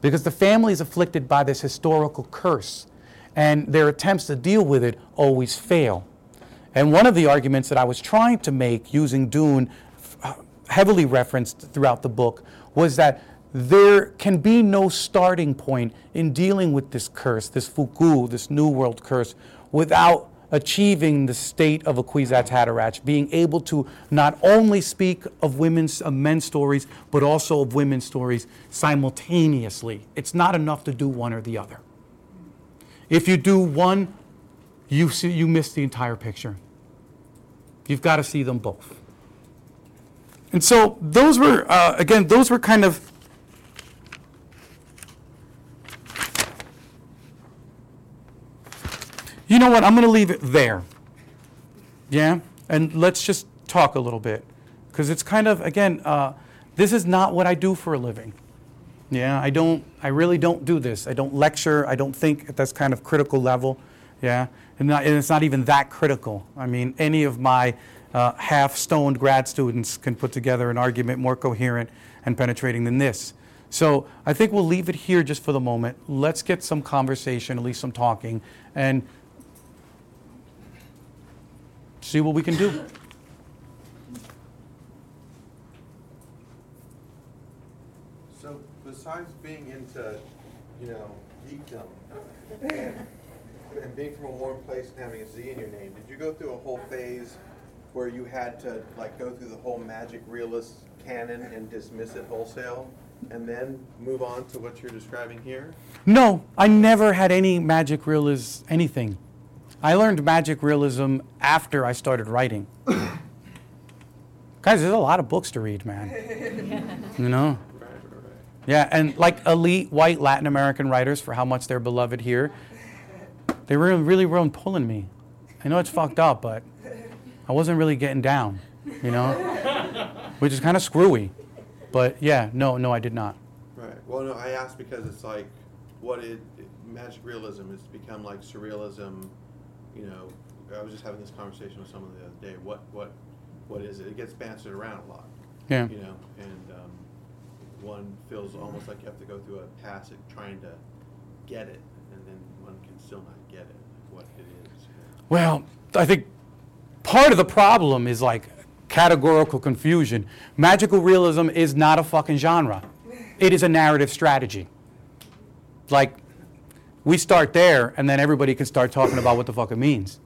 Because the family is afflicted by this historical curse, and their attempts to deal with it always fail. And one of the arguments that I was trying to make using Dune, uh, heavily referenced throughout the book, was that there can be no starting point in dealing with this curse, this fuku, this New World curse, without achieving the state of a Kwisatz Haderach, being able to not only speak of women's, of men's stories, but also of women's stories simultaneously. It's not enough to do one or the other. If you do one, you, see, you miss the entire picture. You've got to see them both. And so those were, uh, again, those were kind of You know what? I'm going to leave it there. Yeah? And let's just talk a little bit. Because it's kind of, again, uh, this is not what I do for a living. Yeah, I don't, I really don't do this. I don't lecture. I don't think at this kind of critical level. Yeah, and, not, and it's not even that critical. I mean, any of my uh, half stoned grad students can put together an argument more coherent and penetrating than this. So I think we'll leave it here just for the moment. Let's get some conversation, at least some talking, and see what we can do. So besides being into, you know, geekdom and, and being from a warm place and having a Z in your name, did you go through a whole phase where you had to like go through the whole magic realist canon and dismiss it wholesale and then move on to what you're describing here? No, I never had any magic realism, anything. I learned magic realism after I started writing. Guys, there's a lot of books to read, man. you know? Yeah, and like elite white Latin American writers, for how much they're beloved here, they were really, really pulling me. I know it's fucked up, but I wasn't really getting down, you know? Which is kind of screwy. But yeah, no, no, I did not. Right. Well, no, I asked because it's like what it, it magic realism has become like surrealism. You know, I was just having this conversation with someone the other day. What what what is it? It gets bantered around a lot. Yeah. You know, and um, one feels almost like you have to go through a passage trying to get it, and then one can still not get it, what it is. Well, I think part of the problem is like categorical confusion. Magical realism is not a fucking genre. It is a narrative strategy. Like, we start there, and then everybody can start talking about what the fuck it means.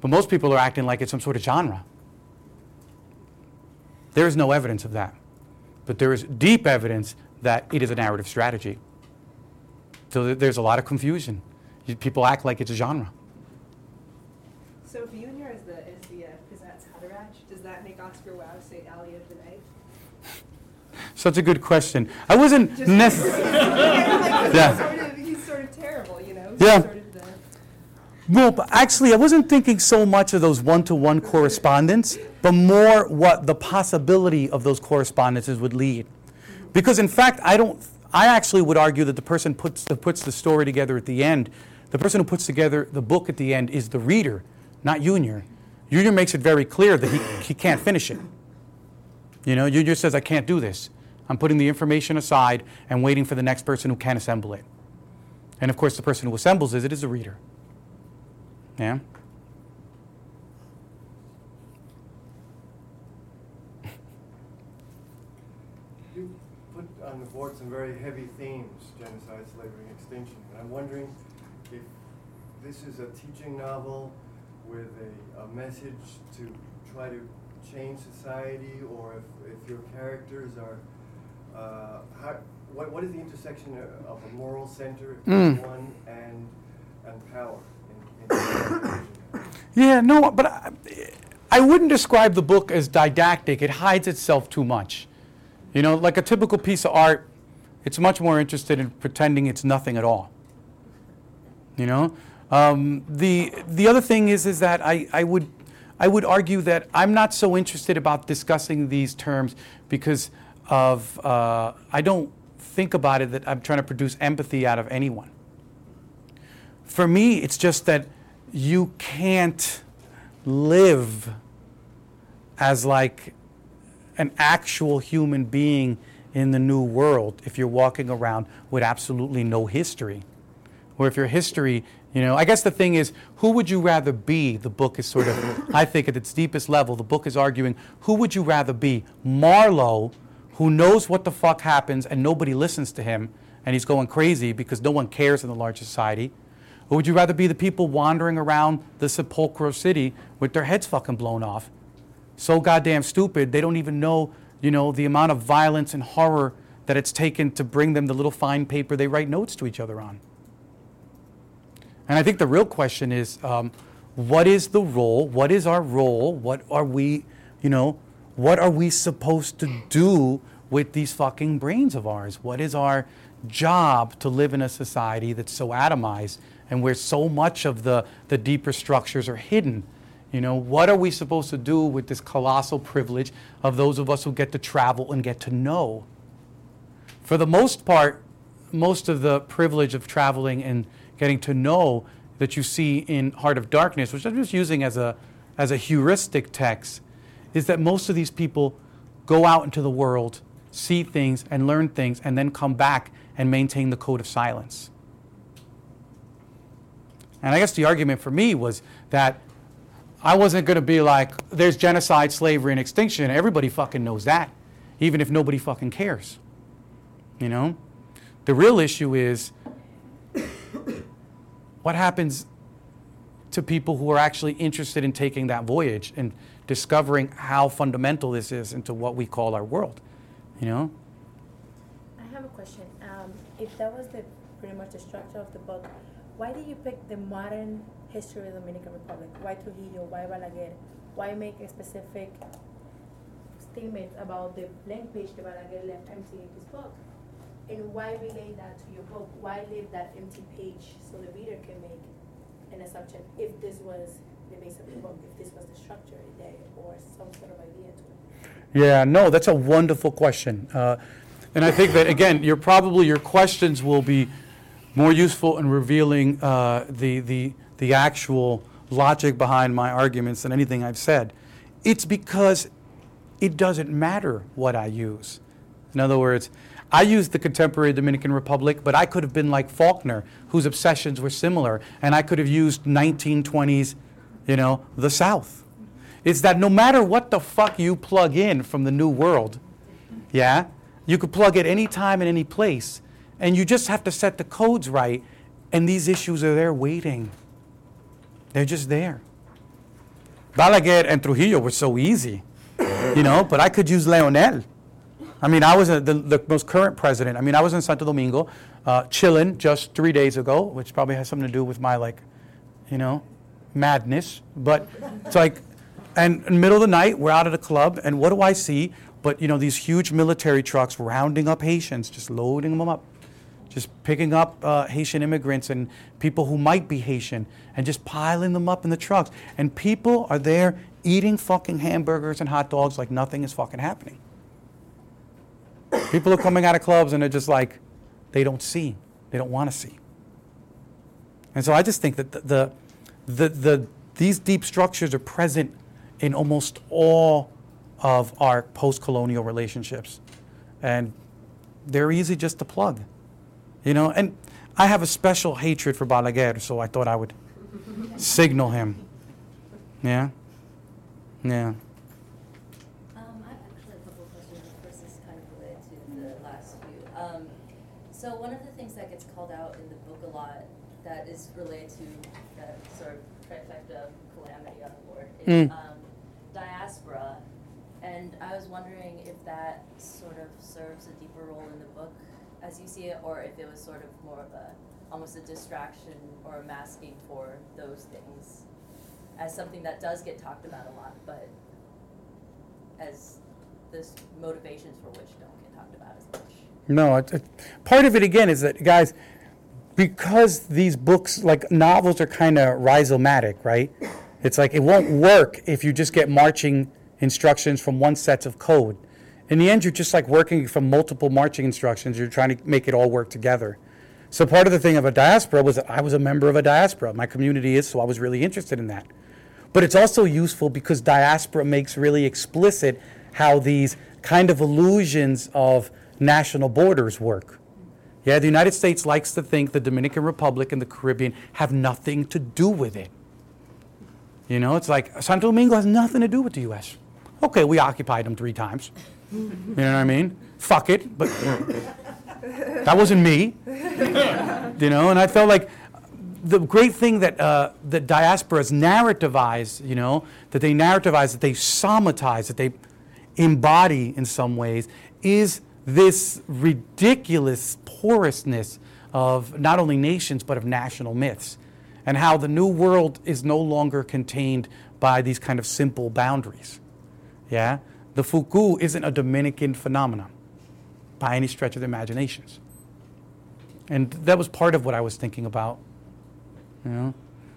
But most people are acting like it's some sort of genre. There is no evidence of that. But there is deep evidence that it is a narrative strategy. So there's a lot of confusion. People act like it's a genre. So if Junior is the is the uh, Haderach, does that make Oscar Wilde say Ali of the Night? Such a good question. I wasn't necessarily. like, Yeah. he's, sort of, he's sort of terrible, you know. Yeah. Sort of Well, but actually, I wasn't thinking so much of those one to one correspondence, but more what the possibility of those correspondences would lead. Because, in fact, I don't. I actually would argue that the person puts that puts the story together at the end, the person who puts together the book at the end is the reader, not Junior. Junior makes it very clear that he, he can't finish it. You know, Junior says, I can't do this. I'm putting the information aside and waiting for the next person who can assemble it. And of course, the person who assembles it is the reader. Yeah? You put on the board some very heavy themes, genocide, slavery, and extinction. And I'm wondering this is a teaching novel with a, a message to try to change society, or if, if your characters are, uh, how, what, what is the intersection of a moral center, Mm. one, and, and power? In, in Yeah, no, but I, I wouldn't describe the book as didactic. It hides itself too much. You know, like a typical piece of art, it's much more interested in pretending it's nothing at all. You know, um, the the other thing is is that I, I would I would argue that I'm not so interested about discussing these terms because of uh, I don't think about it that I'm trying to produce empathy out of anyone. For me, it's just that you can't live as like an actual human being in the new world if you're walking around with absolutely no history. Or if your history, you know, I guess the thing is, who would you rather be? The book is sort of, I think at its deepest level, the book is arguing, who would you rather be? Marlowe, who knows what the fuck happens and nobody listens to him and he's going crazy because no one cares in the large society? Or would you rather be the people wandering around the sepulchral city with their heads fucking blown off? So goddamn stupid, they don't even know, you know, the amount of violence and horror that it's taken to bring them the little fine paper they write notes to each other on. And I think the real question is um, what is the role? What is our role? What are we, you know, what are we supposed to do with these fucking brains of ours? What is our job to live in a society that's so atomized and where so much of the, the deeper structures are hidden? You know, what are we supposed to do with this colossal privilege of those of us who get to travel and get to know? For the most part, most of the privilege of traveling and getting to know that you see in Heart of Darkness, which I'm just using as a, as a heuristic text, is that most of these people go out into the world, see things, and learn things, and then come back and maintain the code of silence. And I guess the argument for me was that I wasn't going to be like, there's genocide, slavery, and extinction. Everybody fucking knows that, even if nobody fucking cares. You know? The real issue is what happens to people who are actually interested in taking that voyage and discovering how fundamental this is into what we call our world. You know? I have a question. Um, if that was the pretty much the structure of the book, why did you pick the modern history of the Dominican Republic? Why Trujillo? Why Balaguer? Why make a specific statement about the blank page that Balaguer left empty in his book? And why relate that to your book? Why leave that empty page so the reader can make an assumption if this was the base of the book, if this was the structure there, or some sort of idea to it? Yeah, no, that's a wonderful question. Uh, and I think that, again, your probably your questions will be more useful in revealing uh, the, the, the actual logic behind my arguments than anything I've said. It's because it doesn't matter what I use. In other words, I used the contemporary Dominican Republic, but I could have been like Faulkner, whose obsessions were similar, and I could have used 1920s, you know, the South. It's that no matter what the fuck you plug in from the New World, yeah, you could plug it any time and any place, and you just have to set the codes right, and these issues are there waiting. They're just there. Balaguer and Trujillo were so easy, you know, but I could use Leonel. I mean, I was a, the, the most current president. I mean, I was in Santo Domingo, uh, chilling just three days ago, which probably has something to do with my, like, you know, madness. But it's like, and in the middle of the night, we're out at a club, and what do I see? But, you know, these huge military trucks rounding up Haitians, just loading them up, just picking up uh, Haitian immigrants and people who might be Haitian, and just piling them up in the trucks. And people are there eating fucking hamburgers and hot dogs like nothing is fucking happening. People are coming out of clubs and they're just like, they don't see. They don't want to see. And so I just think that the, the, the, the, these deep structures are present in almost all of our post colonial relationships. And they're easy just to plug. You know, and I have a special hatred for Balaguer, so I thought I would signal him. Yeah? Yeah. Um, I have actually a couple of questions. The first is kind of related to the last few. Um, so one of the things that gets called out in the book a lot that is related to that sort of trifecta calamity on the board is Mm. um, diaspora. And I was wondering if that sort of serves a deeper role in the book as you see it, or if it was sort of more of a almost a distraction or a masking for those things as something that does get talked about a lot, but as the motivations for which don't get talked about as much. No, it, it, part of it again is that guys, because these books like novels are kind of rhizomatic, right? It's like it won't work if you just get marching instructions from one set of code. In the end, you're just like working from multiple marching instructions. You're trying to make it all work together. So part of the thing of a diaspora was that I was a member of a diaspora. My community is, so I was really interested in that. But it's also useful because diaspora makes really explicit how these kind of illusions of national borders work. Yeah, the United States likes to think the Dominican Republic and the Caribbean have nothing to do with it. You know, it's like Santo Domingo has nothing to do with the U.S. Okay, we occupied them three times. You know what I mean? Fuck it, but that wasn't me. You know, and I felt like the great thing that uh, that diasporas narrativize, you know, that they narrativize, that they somatize, that they embody in some ways, is this ridiculous porousness of not only nations but of national myths, and how the new world is no longer contained by these kind of simple boundaries. Yeah, the fuku isn't a Dominican phenomenon by any stretch of the imaginations. And that was part of what I was thinking about. You know?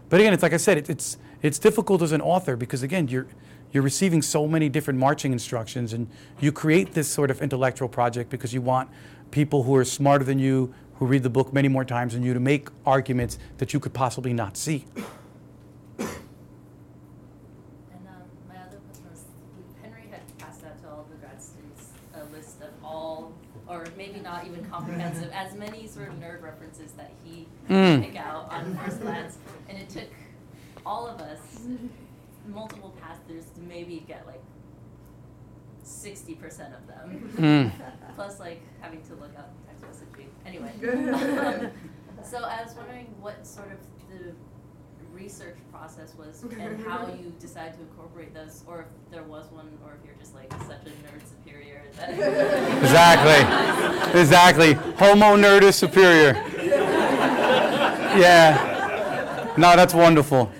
But again, it's like I said, it, it's, it's difficult as an author because, again, you're, you're receiving so many different marching instructions and you create this sort of intellectual project because you want people who are smarter than you, who read the book many more times than you, to make arguments that you could possibly not see. And um, my other question was, Henry had passed out to all of the grad students a list of all, or maybe not even comprehensive, as many sort of nerd references that he Mm. could pick out on first glance. And it took all of us multiple pass-throughs to maybe get like sixty percent of them. Mm. Plus like having to look up. Anyway. So I was wondering what sort of the research process was and how you decide to incorporate those, or if there was one, or if you're just like such a nerd superior that. Exactly. exactly. Homo nerdus superior. Yeah. No, that's wonderful.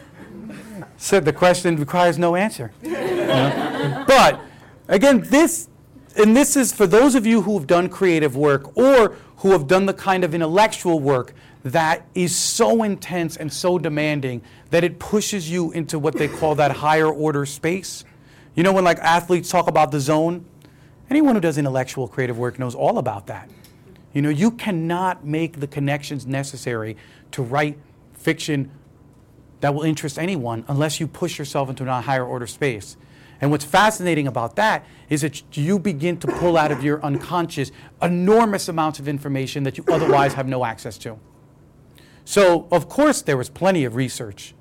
Said the question requires no answer. You know? But again, this and this is for those of you who have done creative work or who have done the kind of intellectual work that is so intense and so demanding that it pushes you into what they call that higher order space. You know when like athletes talk about the zone? Anyone who does intellectual creative work knows all about that. You know, you cannot make the connections necessary to write fiction that will interest anyone unless you push yourself into a higher order space. And what's fascinating about that is that you begin to pull out of your unconscious enormous amounts of information that you otherwise have no access to. So, of course, there was plenty of research.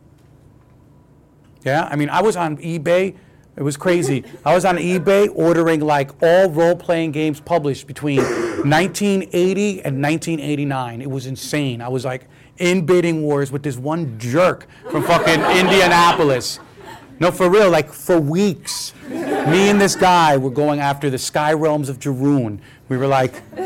Yeah, I mean, I was on eBay. It was crazy. I was on eBay ordering like all role playing games published between 1980 and 1989. It was insane. I was like in bidding wars with this one jerk from fucking Indianapolis. No, for real, like for weeks. Me and this guy were going after the sky realms of Jorune. We were like, you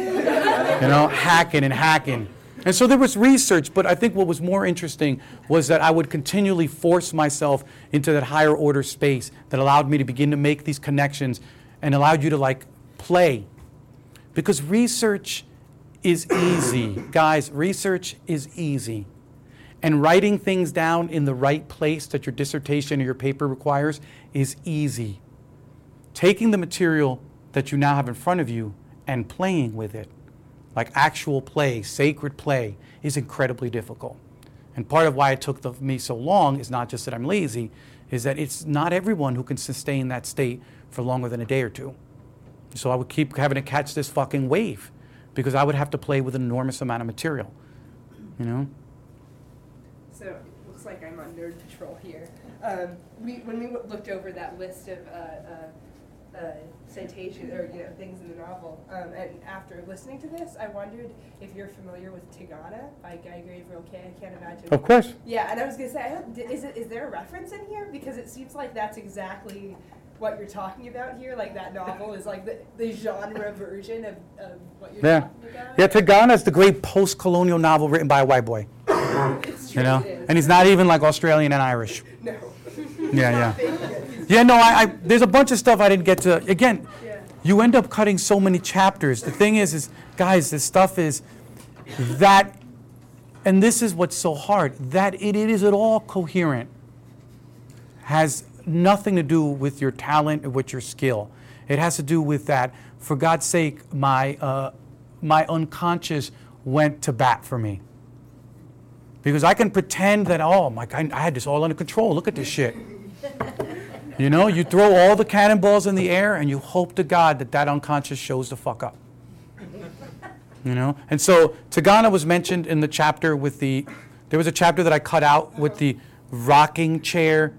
know, hacking and hacking. And so there was research, but I think what was more interesting was that I would continually force myself into that higher order space that allowed me to begin to make these connections and allowed you to like play. Because research is easy. Guys, research is easy. And writing things down in the right place that your dissertation or your paper requires is easy. Taking the material that you now have in front of you and playing with it like actual play, sacred play, is incredibly difficult. And part of why it took the, me so long is not just that I'm lazy, is that it's not everyone who can sustain that state for longer than a day or two. So I would keep having to catch this fucking wave because I would have to play with an enormous amount of material. You know? So it looks like I'm on Nerd Patrol here. Um, we, when we looked over that list of uh, uh, uh, citations or you know things in the novel, um, and after listening to this, I wondered if you're familiar with Tigana by Guy Gavriel Kay. I can't imagine. Of course. Yeah, and I was gonna say, is it is there a reference in here because it seems like that's exactly what you're talking about here. Like that novel is like the, the genre version of, of what you're Yeah. talking about. Yeah, Tigana is the great post colonial novel written by a white boy. You know? And he's not even like Australian and Irish. No. Yeah, yeah. Yeah, no, I, I there's a bunch of stuff I didn't get to. Again, you end up cutting so many chapters. The thing is, is guys, this stuff is that, and this is what's so hard that it, it is at all coherent. Has nothing to do with your talent or with your skill. It has to do with that. For God's sake, my uh, my unconscious went to bat for me. Because I can pretend that, oh, my, I had this all under control. Look at this shit. You know, you throw all the cannonballs in the air and you hope to God that that unconscious shows the fuck up. You know? And so Tigana was mentioned in the chapter with the, there was a chapter that I cut out with the rocking chair.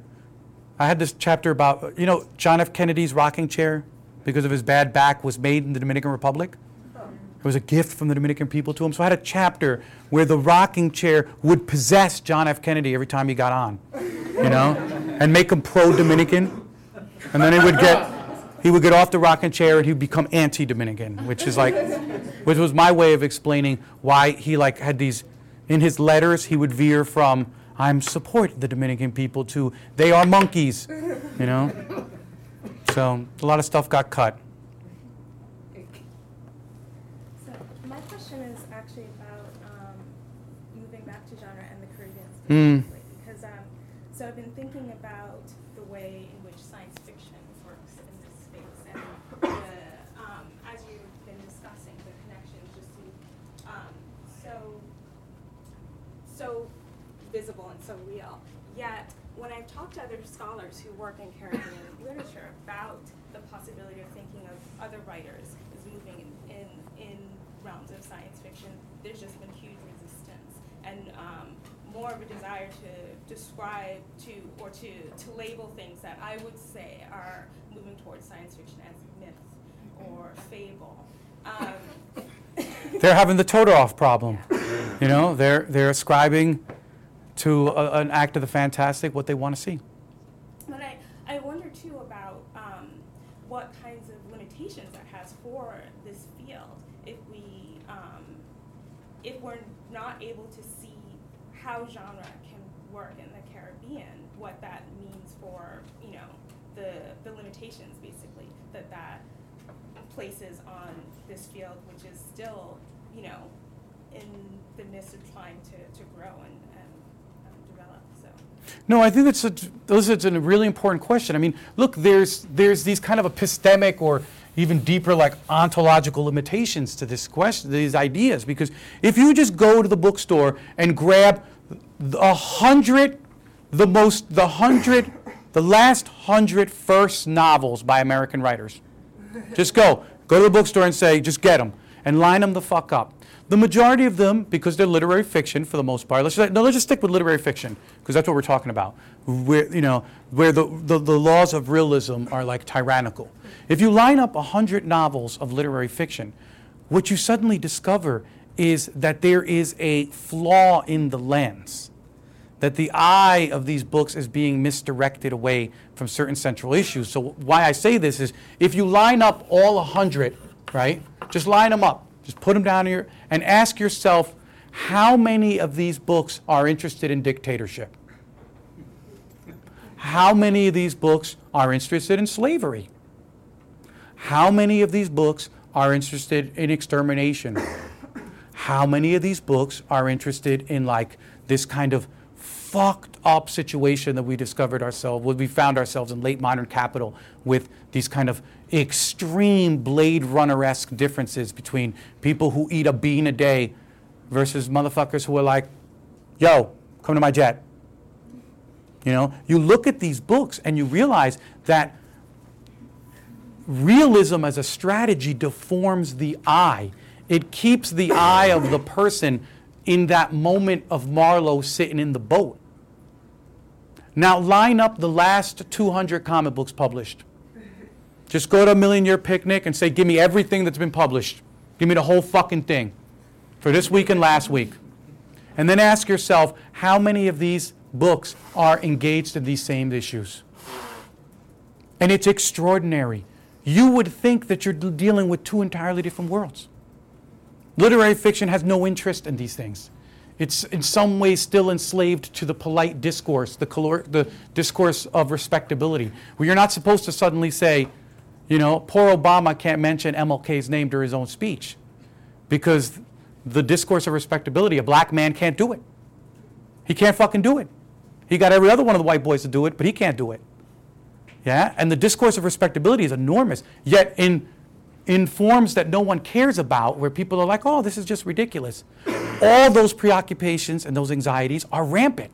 I had this chapter about, you know, John F. Kennedy's rocking chair. because of his bad back was made in the Dominican Republic. It was a gift from the Dominican people to him. So I had a chapter where the rocking chair would possess John F. Kennedy every time he got on, you know, and make him pro-Dominican. And then he would get he would get off the rocking chair and he'd become anti-Dominican, which is like, which was my way of explaining why he like had these, in his letters he would veer from I'm support the Dominican people to they are monkeys, you know. So a lot of stuff got cut. So my question is actually about um, moving back to genre and the Caribbean Mm. specifically, because um, so I've been thinking about the way in which science fiction works in this space, and the, um, as you've been discussing the connections, just to, um, so so visible and so real. Yet, when I've talked to other scholars who work in Caribbean literature about the possibility of thinking of other writers as moving in, in, in realms of science fiction, there's just been huge resistance and um, more of a desire to describe to or to, to label things that I would say are moving towards science fiction as myth or fable. Um, They're having the Todorov problem. You know, they're they're ascribing to a, an act of the fantastic what they want to see. But I, I wonder too about um, what kinds of limitations that has for this field if we um, if we're not able to see how genre can work in the Caribbean, what that means for you know the the limitations basically that that places on this field, which is still you know in the midst of trying to, to grow and, and um, develop. So. No, I think that's a, those it's a really important question. I mean, look, there's there's these kind of epistemic or even deeper like ontological limitations to this question, these ideas. Because if you just go to the bookstore and grab a hundred, the most, the hundred, the last hundred first novels by American writers, just go, go to the bookstore and say, just get them and line them the fuck up. The majority of them, because they're literary fiction for the most part, let's just, no, let's just stick with literary fiction because that's what we're talking about. Where you know where the, the, the laws of realism are like tyrannical. If you line up hundred novels of literary fiction, what you suddenly discover is that there is a flaw in the lens. That the eye of these books is being misdirected away from certain central issues. So why I say this is if you line up all hundred, right? Just line them up. Just put them down here and ask yourself how many of these books are interested in dictatorship? How many of these books are interested in slavery? How many of these books are interested in extermination? How many of these books are interested in like this kind of fucked up situation that we discovered ourselves, we found ourselves in late modern capital with these kind of extreme Blade Runner-esque differences between people who eat a bean a day versus motherfuckers who are like, yo, come to my jet. You know, you look at these books and you realize that realism as a strategy deforms the eye. It keeps the eye of the person in that moment of Marlowe sitting in the boat. Now line up the last 200 comic books published. Just go to a Million Year Picnic and say, give me everything that's been published. Give me the whole fucking thing for this week and last week. And then ask yourself, how many of these books are engaged in these same issues? And it's extraordinary. You would think that you're dealing with two entirely different worlds. Literary fiction has no interest in these things. It's in some ways still enslaved to the polite discourse, the, calor- the discourse of respectability, where you're not supposed to suddenly say, you know, poor Obama can't mention MLK's name during his own speech because the discourse of respectability, a black man can't do it. He can't fucking do it. He got every other one of the white boys to do it, but he can't do it. Yeah? And the discourse of respectability is enormous. Yet in in forms that no one cares about, where people are like, oh, this is just ridiculous. All those preoccupations and those anxieties are rampant.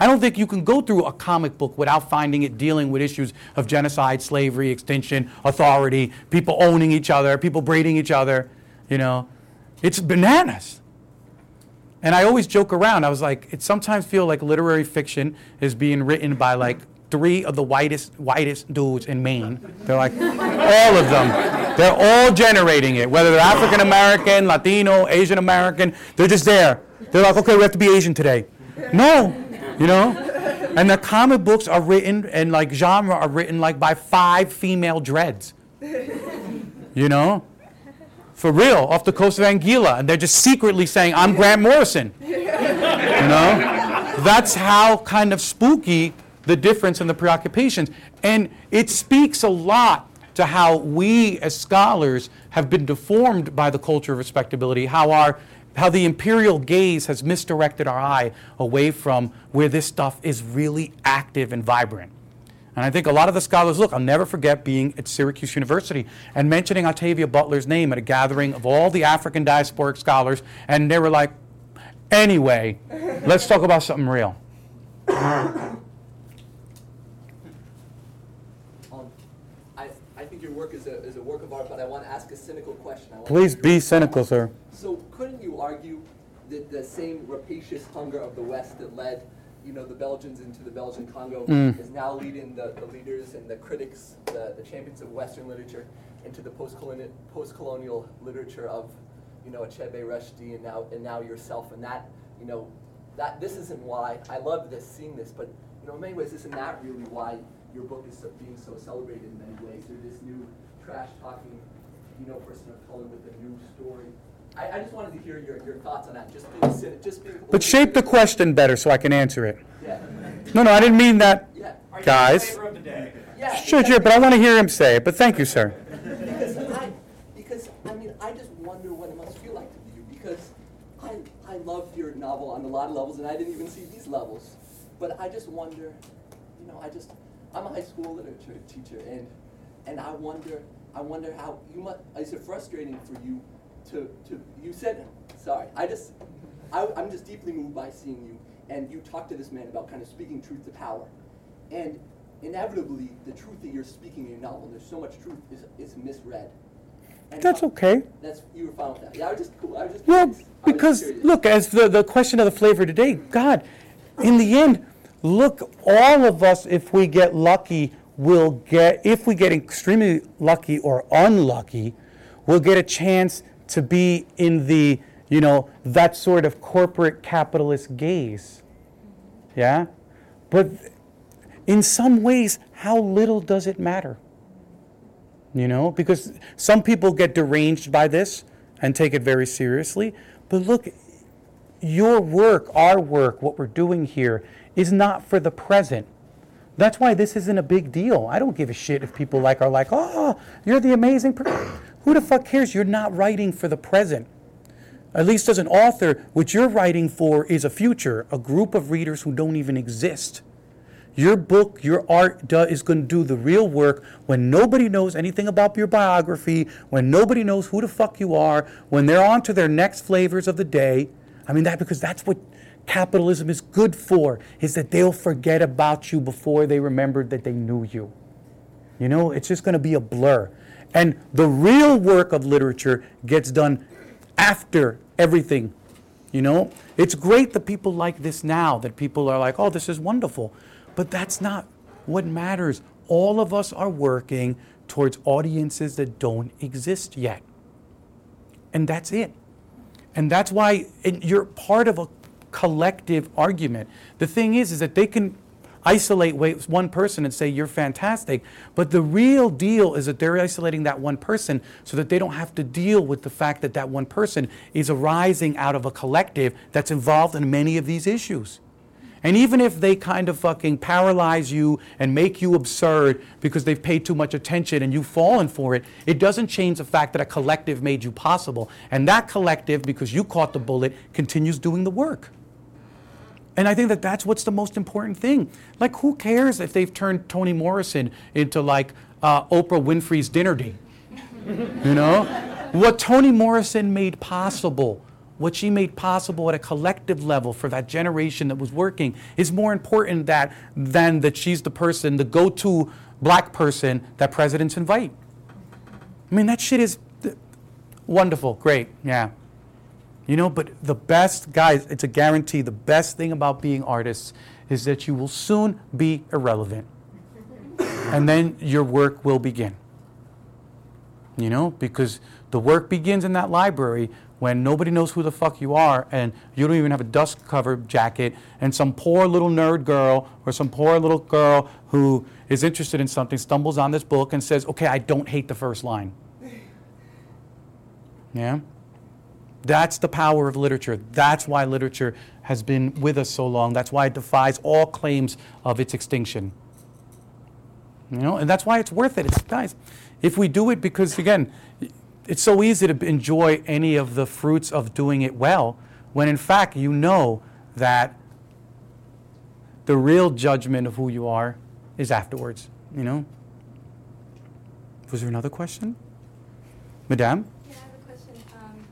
I don't think you can go through a comic book without finding it dealing with issues of genocide, slavery, extinction, authority, people owning each other, people braiding each other. You know, it's bananas. And I always joke around. I was like, it sometimes feel like literary fiction is being written by like three of the whitest, whitest dudes in Maine. They're like, all of them. They're all generating it, whether they're African American, Latino, Asian American. They're just there. They're like, okay, we have to be Asian today. No, you know? And the comic books are written, and like genre are written like by five female dreads. You know? For real, off the coast of Anguilla. And they're just secretly saying, I'm Grant Morrison. You know? That's how kind of spooky the difference in the preoccupations. And it speaks a lot to how we as scholars have been deformed by the culture of respectability, how our how the imperial gaze has misdirected our eye away from where this stuff is really active and vibrant. And I think a lot of the scholars look, I'll never forget being at Syracuse University and mentioning Octavia Butler's name at a gathering of all the African diasporic scholars, and they were like, anyway, let's talk about something real. Um, I, I think your work is a, is a work of art, but I want to ask a cynical question. Please be cynical, sir. So couldn't you argue that the same rapacious hunger of the West that led, you know, the Belgians into the Belgian Congo Mm. is now leading the, the leaders and the critics, the, the champions of Western literature, into the post-colonial, post-colonial literature of, you know, Achebe Rushdie and now and now yourself, and that, you know, that this isn't why I love this, seeing this, but you know, in many ways, isn't that really why your book is being so celebrated in many ways? You're this new trash talking, you know, person of color with a new story. I, I just wanted to hear your, your thoughts on that. Just being, cyn- just being. But shape the question better so I can answer it. Yeah. No, no, I didn't mean that, Yeah. guys. Flavor of the day. Yeah. Sure, sure, but I want to hear him say it. But thank you, sir. Because I, because I mean, I just wonder what it must feel like to be you. Because I, I loved your novel on a lot of levels, and I didn't even see these levels. But I just wonder, you know, I just, I'm a high school literature teacher, and and I wonder, I wonder how you must. Is it frustrating for you to to? You said, sorry. I just, I, I'm just deeply moved by seeing you, and you talk to this man about kind of speaking truth to power, and inevitably the truth that you're speaking in your novel, and there's so much truth, is is misread. And That's okay. That's you were fine with that. Yeah, I was just cool. I was just Well, curious. I was just because look, as the, the question of the flavor today, God, in the end, look, all of us, if we get lucky, will get, if we get extremely lucky or unlucky, we'll get a chance to be in the, you know, that sort of corporate capitalist gaze. Yeah? But in some ways, how little does it matter? You know, because some people get deranged by this and take it very seriously. But look, your work, our work, what we're doing here is not for the present. That's why this isn't a big deal. I don't give a shit if people like are like, "Oh, you're the amazing person." Who the fuck cares? You're not writing for the present. At least as an author, what you're writing for is a future, a group of readers who don't even exist. Your book, your art do, is going to do the real work when nobody knows anything about your biography, when nobody knows who the fuck you are, when they're on to their next flavors of the day. I mean, that because that's what capitalism is good for, is that they'll forget about you before they remembered that they knew you. You know, it's just going to be a blur. And the real work of literature gets done after everything. You know, it's great that people like this now, that people are like, oh, this is wonderful. But that's not what matters. All of us are working towards audiences that don't exist yet. And that's it. And that's why you're part of a collective argument. The thing is, is that they can isolate one person and say you're fantastic, but the real deal is that they're isolating that one person so that they don't have to deal with the fact that that one person is arising out of a collective that's involved in many of these issues. And even if they kind of fucking paralyze you and make you absurd because they've paid too much attention and you've fallen for it, it doesn't change the fact that a collective made you possible. And that collective, because you caught the bullet, continues doing the work. And I think that that's what's the most important thing. Like, who cares if they've turned Toni Morrison into like uh, Oprah Winfrey's dinner date? You know? What Toni Morrison made possible, what she made possible at a collective level for that generation that was working, is more important that, than that she's the person, the go to black person that presidents invite. I mean, that shit is wonderful, great, yeah. You know, but the best, guys, it's a guarantee. The best thing about being artists is that you will soon be irrelevant. and then your work will begin. You know, because the work begins in that library when nobody knows who the fuck you are and you don't even have a dust covered jacket and some poor little nerd girl or some poor little girl who is interested in something stumbles on this book and says, okay, I don't hate the first line. Yeah? That's the power of literature. That's why literature has been with us so long. That's why it defies all claims of its extinction. You know, and that's why it's worth it. It's guys, if we do it because again, it's so easy to enjoy any of the fruits of doing it well, when in fact you know that the real judgment of who you are is afterwards. You know. Was there another question, Madame? Yeah, I have a question. Um,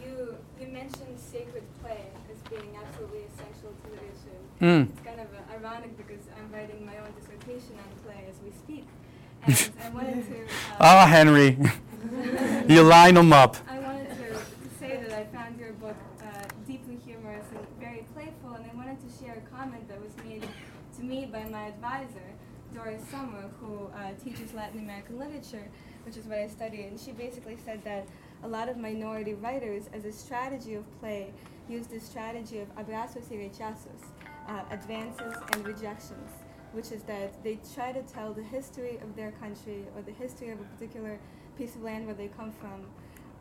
you you mentioned sacred play as being absolutely essential to literature. Mm. It's kind of uh, ironic because I'm writing my own dissertation on play as we speak, and I wanted to. Ah, Henry. you line them up. I wanted to, to say that I found your book uh, deeply humorous and very playful, and I wanted to share a comment that was made to me by my advisor, Doris Sommer, who uh, teaches Latin American literature, which is what I study, and she basically said that a lot of minority writers, as a strategy of play, use the strategy of abrazos y rechazos, uh, advances and rejections, which is that they try to tell the history of their country or the history of a particular piece of land where they come from,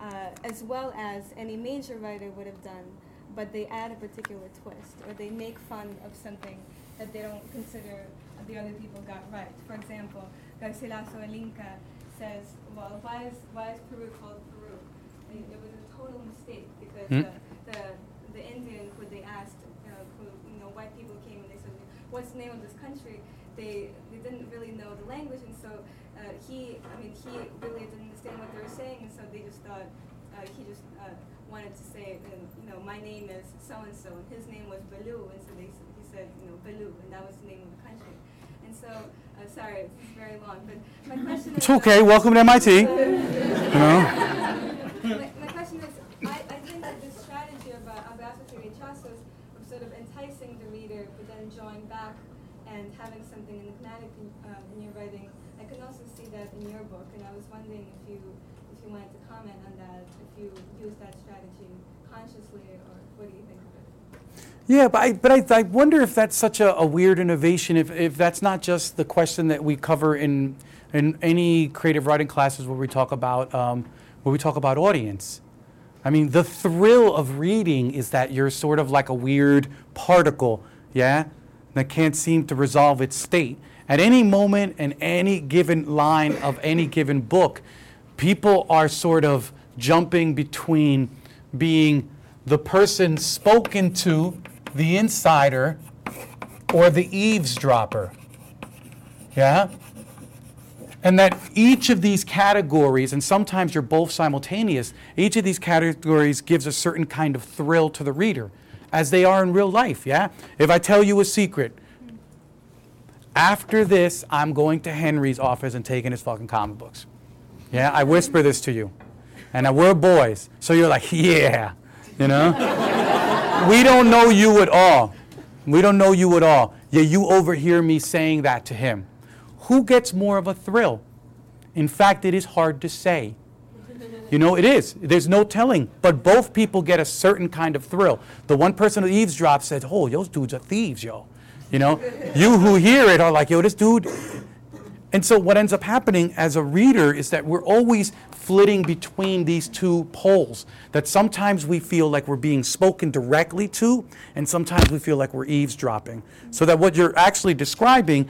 uh, as well as any major writer would have done, but they add a particular twist, or they make fun of something that they don't consider the other people got right. For example, Garcilaso El Inca says, well, why is, why is Peru called Peru? It was a total mistake because Hmm? uh, the, the Indian who they asked, uh, who, you know, white people came and they said, what's the name of this country? They, they didn't really know the language, and so uh, he, I mean, he really didn't understand what they were saying, and so they just thought, uh, he just uh, wanted to say, uh, you know, my name is so and so, and his name was Baloo, and so they, he said, you know, Baloo, and that was the name of the country. And so, uh, sorry, is very long, but my question is. It's okay. Welcome to MIT. You know? my, my question is, I, I think that this strategy of uh, abrazos y rechazos, of sort of enticing the reader, but then drawing back and having something enigmatic in, uh, in your writing, I can also see that in your book, and I was wondering if you, if you wanted to comment on that, if you use that strategy consciously, or what do you think of it? Yeah, but I, but I, I wonder if that's such a, a weird innovation, if, if that's not just the question that we cover in, in any creative writing classes where we talk about, um, where we talk about audience. I mean, the thrill of reading is that you're sort of like a weird particle, yeah, that can't seem to resolve its state. At any moment in any given line of any given book, people are sort of jumping between being the person spoken to, the insider, or the eavesdropper. Yeah? And that each of these categories, and sometimes you're both simultaneous, each of these categories gives a certain kind of thrill to the reader, as they are in real life, yeah? If I tell you a secret, after this, I'm going to Henry's office and taking his fucking comic books. Yeah, I whisper this to you. And we're boys. So you're like, yeah, you know? we don't know you at all. We don't know you at all. Yeah, you overhear me saying that to him. Who gets more of a thrill? In fact, it is hard to say. You know, it is. There's no telling. But both people get a certain kind of thrill. The one person who eavesdrops says, oh, those dudes are thieves, yo. You know, you who hear it are like, yo, this dude. And so what ends up happening as a reader is that we're always flitting between these two poles. That sometimes we feel like we're being spoken directly to, and sometimes we feel like we're eavesdropping. So that what you're actually describing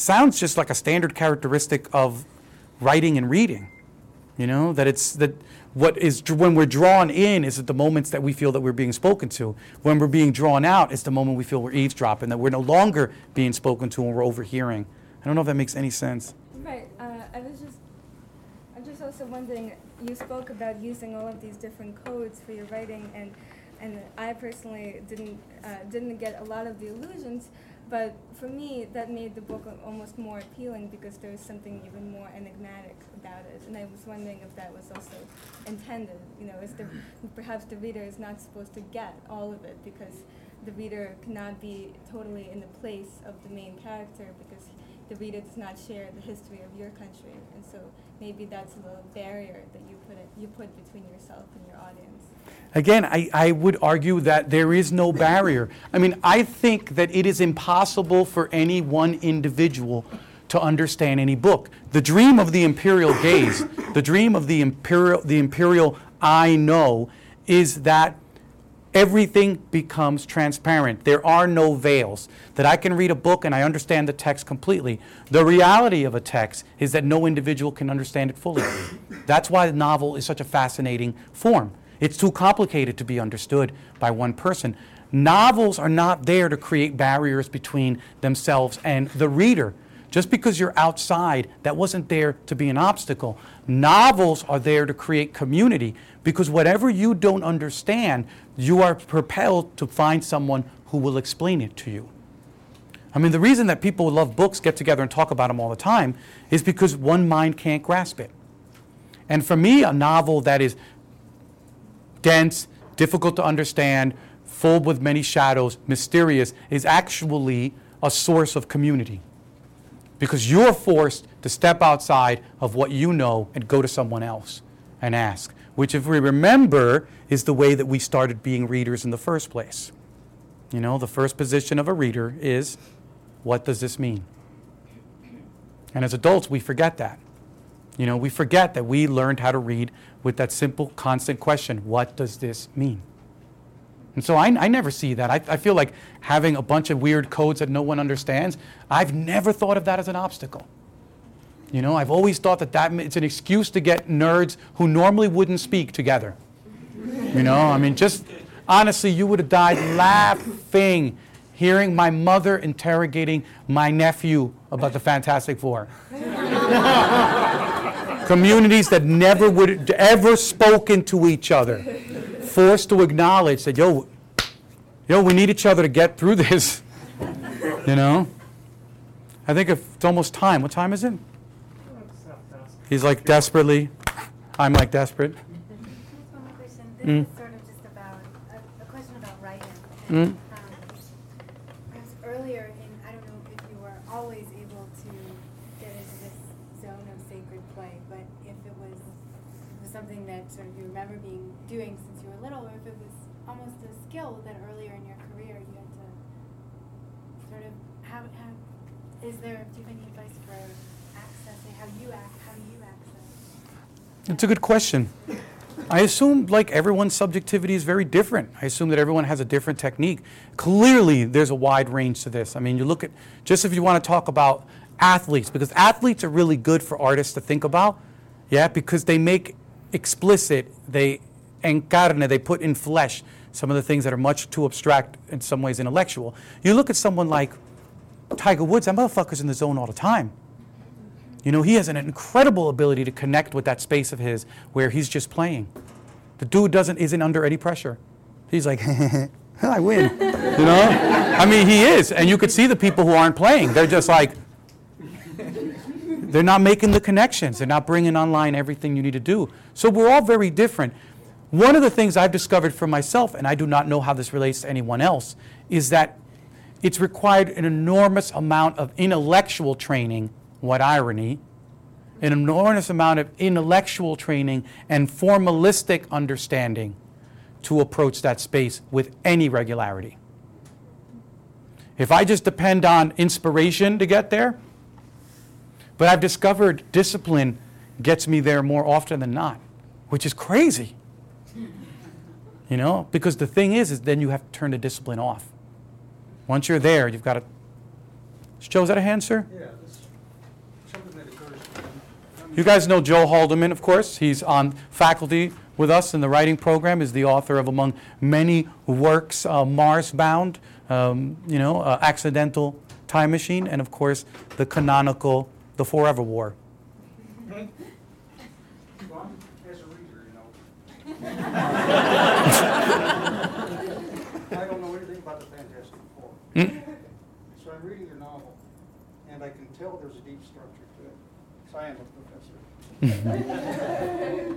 sounds just like a standard characteristic of writing and reading. You know, that it's that what is when we're drawn in is at the moments that we feel that we're being spoken to. When we're being drawn out, it's the moment we feel we're eavesdropping, that we're no longer being spoken to and we're overhearing. I don't know if that makes any sense. Right. Uh, I was just, I'm just also wondering. You spoke about using all of these different codes for your writing, and and I personally didn't uh, didn't get a lot of the illusions. But for me, that made the book almost more appealing because there was something even more enigmatic about it. And I was wondering if that was also intended. You know, is the perhaps the reader is not supposed to get all of it because the reader cannot be totally in the place of the main character because the reader does not share the history of your country, and so maybe that's a little barrier that you put it, you put between yourself and your audience. Again, I, I would argue that there is no barrier. I mean, I think that it is impossible for any one individual to understand any book. The dream of the imperial gaze, the dream of the imperial, the imperial I know, is that everything becomes transparent. There are no veils. That I can read a book and I understand the text completely. The reality of a text is that no individual can understand it fully. That's why the novel is such a fascinating form. It's too complicated to be understood by one person. Novels are not there to create barriers between themselves and the reader. Just because you're outside, that wasn't there to be an obstacle. Novels are there to create community because whatever you don't understand, you are propelled to find someone who will explain it to you. I mean, the reason that people who love books get together and talk about them all the time is because one mind can't grasp it. And for me, a novel that is dense, difficult to understand, full with many shadows, mysterious, is actually a source of community. Because you're forced to step outside of what you know and go to someone else and ask, which, if we remember, is the way that we started being readers in the first place. You know, the first position of a reader is what does this mean? And as adults, we forget that. You know, we forget that we learned how to read with that simple, constant question what does this mean? And so I, I never see that. I, I feel like having a bunch of weird codes that no one understands, I've never thought of that as an obstacle. You know, I've always thought that, that it's an excuse to get nerds who normally wouldn't speak together. You know, I mean, just honestly, you would have died laughing hearing my mother interrogating my nephew about the Fantastic Four. Communities that never would ever spoken to each other, forced to acknowledge that, yo, yo, we need each other to get through this. You know? I think if it's almost time. What time is it? He's like desperately. I'm like desperate. One more question. This Mm. is sort of just about a, a question about writing. Mm. And, perhaps earlier in, I don't know if you were always able to get into this zone of sacred play, but if it was, it was something that sort of you remember being doing since you were little, or if it was almost a skill that earlier in your career you had to sort of how, how is there do you have any advice for accessing how you act how do you access It's a good question. I assume, like everyone's subjectivity is very different. I assume that everyone has a different technique. Clearly, there's a wide range to this. I mean, you look at just if you want to talk about athletes, because athletes are really good for artists to think about, yeah, because they make explicit, they encarne, they put in flesh some of the things that are much too abstract, in some ways intellectual. You look at someone like Tiger Woods, that motherfucker's in the zone all the time. You know, he has an incredible ability to connect with that space of his where he's just playing. The dude doesn't isn't under any pressure. He's like, I win. You know? I mean, he is. And you could see the people who aren't playing. They're just like, they're not making the connections. They're not bringing online everything you need to do. So we're all very different. One of the things I've discovered for myself, and I do not know how this relates to anyone else, is that it's required an enormous amount of intellectual training. What irony! An enormous amount of intellectual training and formalistic understanding to approach that space with any regularity. If I just depend on inspiration to get there, but I've discovered discipline gets me there more often than not, which is crazy. You know, because the thing is, is then you have to turn the discipline off. Once you're there, you've got to. Joe, is that a hand, sir? Yeah, this, something that occurs to me. You guys know Joe Haldeman, of course. He's on faculty with us in the writing program. Is the author of, among many works, uh, Marsbound, um, you know, uh, Accidental Time Machine, and of course the canonical The Forever War. Well, I'm- as a reader, you know. I don't know anything about the Fantastic Four. Mm. So I'm reading your novel, and I can tell there's a deep structure to it, 'cause I am a professor.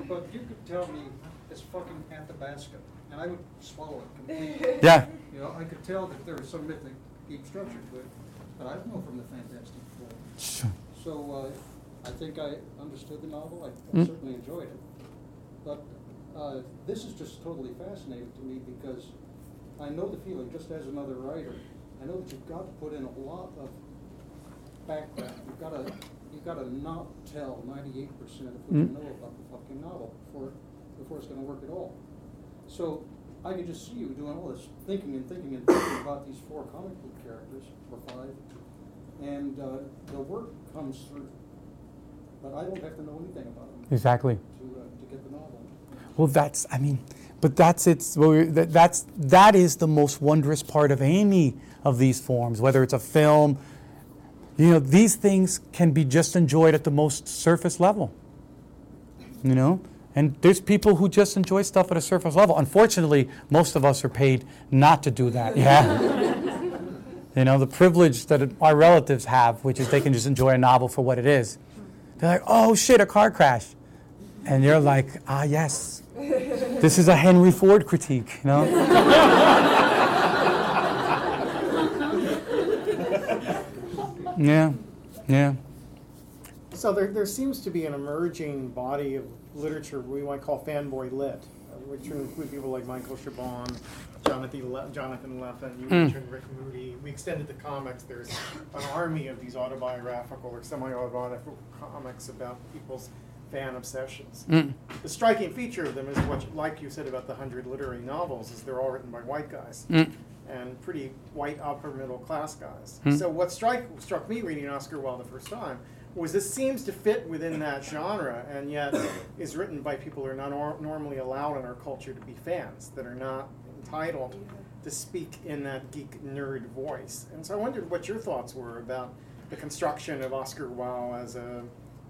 But you could tell me it's fucking Athabasca, and I would swallow it completely. Yeah. You know, I could tell that there was some mythic, deep structure to it, but I don't know from the Fantastic Four. Sure. So, uh, I think I understood the novel, I I Mm. certainly enjoyed it. But, uh, this is just totally fascinating to me because I know the feeling, just as another writer, I know that you've got to put in a lot of background. You've gotta, you've gotta not tell ninety-eight percent of what you Mm. know about the fucking novel before, before it's gonna work at all. So, I could just see you doing all this thinking and thinking and thinking about these four comic book characters, or five, and, uh, the work comes through. But I don't have to know anything about them. Exactly. To, uh, to get the novel. Well, that's, I mean, but that's it's, well, we- that- that's, that is the most wondrous part of any of these forms, whether it's a film. You know, these things can be just enjoyed at the most surface level. You know? And there's people who just enjoy stuff at a surface level. Unfortunately, most of us are paid not to do that. Yeah. you know, the privilege that our relatives have, which is they can just enjoy a novel for what it is. They're like, oh shit, a car crash. And you're like, ah, yes. This is a Henry Ford critique, you know? yeah, yeah. So there, there seems to be an emerging body of literature we might call fanboy lit, uh, which would include people like Michael Chabon, Jonathan, Le- Jonathan Lethem, you Mm. mentioned Rick Moody. We extended the comics. There's an army of these autobiographical or semi-autobiographical comics about people's fan obsessions. Mm. The striking feature of them is what, like you said about the hundred literary novels, is they're all written by white guys Mm. And pretty white upper middle class guys. Mm. So what strike, struck me reading Oscar Wao the first time was this seems to fit within that genre and yet is written by people who are not nor- normally allowed in our culture to be fans, that are not entitled to speak in that geek nerd voice. And so I wondered what your thoughts were about the construction of Oscar Wao as a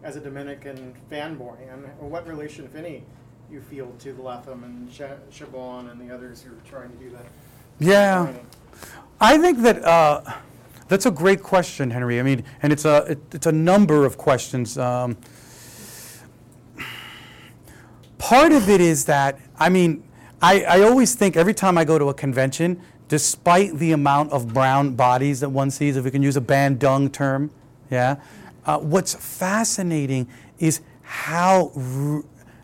as a Dominican fanboy and what relation, if any, you feel to the Lethem and Ch- Chabon and the others who are trying to do that. Yeah. I think that uh, that's a great question, Henry. I mean, and it's a it, it's a number of questions. Um, part of it is that I mean, I, I always think every time I go to a convention, despite the amount of brown bodies that one sees, if we can use a bandung term, yeah, uh, what's fascinating is how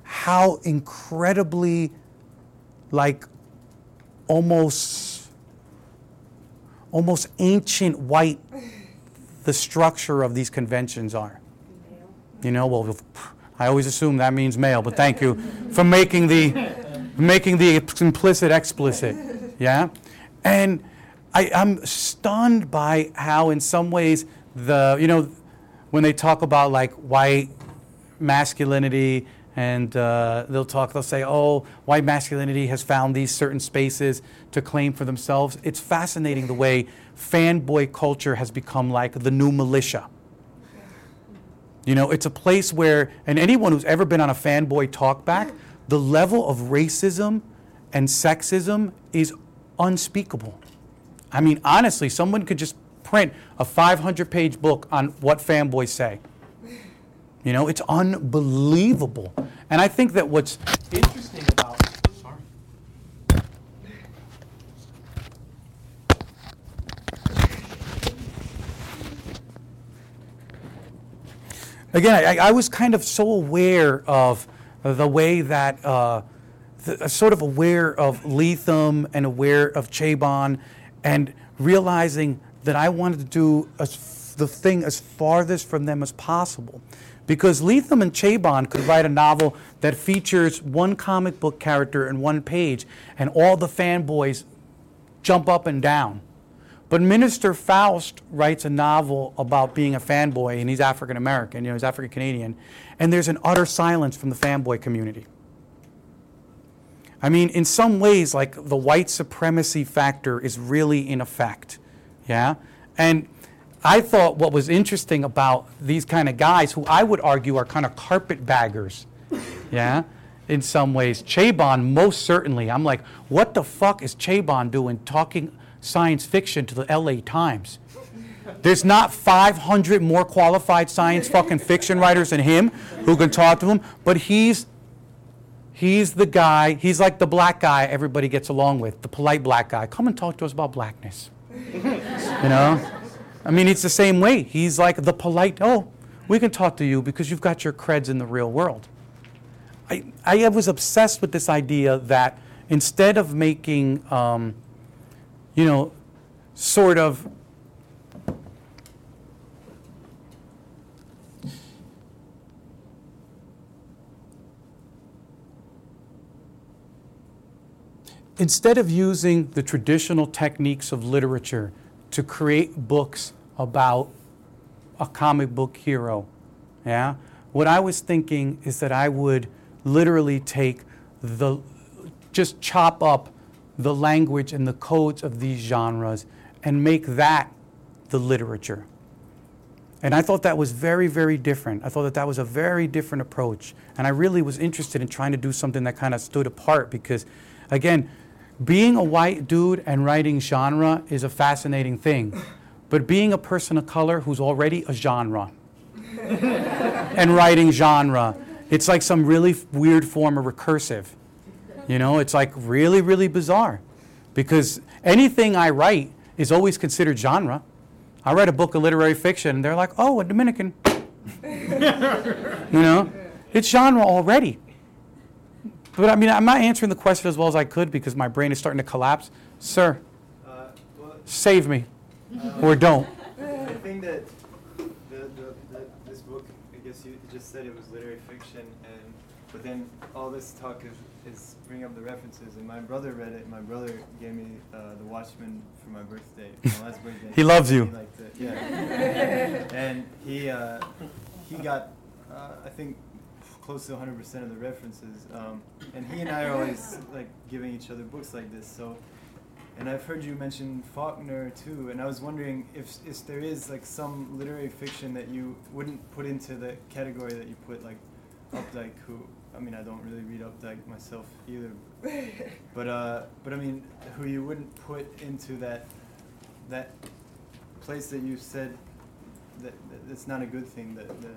how incredibly like almost almost ancient white the structure of these conventions are. You know, well, I always assume that means male, but thank you for making the making the implicit explicit. Yeah, and I, I'm stunned by how, in some ways, the you know, when they talk about like white masculinity and uh, they'll talk they'll say oh white masculinity has found these certain spaces to claim for themselves. It's fascinating the way fanboy culture has become like the new militia. You know it's a place where and anyone who's ever been on a fanboy talkback the level of racism and sexism is unspeakable. I mean honestly someone could just print a 500 page book on what fanboys say you know, it's unbelievable. And I think that what's interesting about sorry. Again, I, I was kind of so aware of the way that, uh, the, sort of aware of Lethem and aware of Chabon, and realizing that I wanted to do as, the thing as farthest from them as possible. Because Lethem and Chabon could write a novel that features one comic book character in one page, and all the fanboys jump up and down. But Minister Faust writes a novel about being a fanboy, and he's African American, you know, he's African Canadian, and there's an utter silence from the fanboy community. I mean, in some ways, like the white supremacy factor is really in effect, yeah? And I thought what was interesting about these kind of guys, who I would argue are kind of carpetbaggers, yeah, in some ways. Chabon, most certainly. I'm like, what the fuck is Chabon doing talking science fiction to the LA Times? There's not 500 more qualified science fucking fiction writers than him who can talk to him, but he's He's the guy, he's like the black guy everybody gets along with, the polite black guy. Come and talk to us about blackness. you know? I mean, it's the same way. He's like the polite, oh, we can talk to you because you've got your creds in the real world. I, I was obsessed with this idea that instead of making, um, you know, sort of instead of using the traditional techniques of literature to create books about a comic book hero, yeah, what I was thinking is that I would literally take the, just chop up the language and the codes of these genres and make that the literature. And I thought that was very, very different. I thought that that was a very different approach. And I really was interested in trying to do something that kind of stood apart because, again, being a white dude and writing genre is a fascinating thing. But being a person of color who's already a genre and writing genre, it's like some really weird form of recursive. You know, it's like really, really bizarre. Because anything I write is always considered genre. I write a book of literary fiction, and they're like, oh, a Dominican. you know, it's genre already. But I mean, I'm not answering the question as well as I could because my brain is starting to collapse. Sir, Uh, save me. Um, Or don't. I think that the, the, the, this book, I guess you just said it was literary fiction, and but then all this talk is, is bringing up the references. And my brother read it. My brother gave me uh, The Watchmen for my birthday, my last birthday. He loves you. liked it, yeah. and he uh, he got, uh, I think, close to 100% of the references. Um, and he and I are always like giving each other books like this. So, and I've heard you mention Faulkner too. And I was wondering if if there is like some literary fiction that you wouldn't put into the category that you put like Updike, who I mean I don't really read Updike myself either. But uh, but I mean, who you wouldn't put into that that place that you said that, that that's not a good thing. That the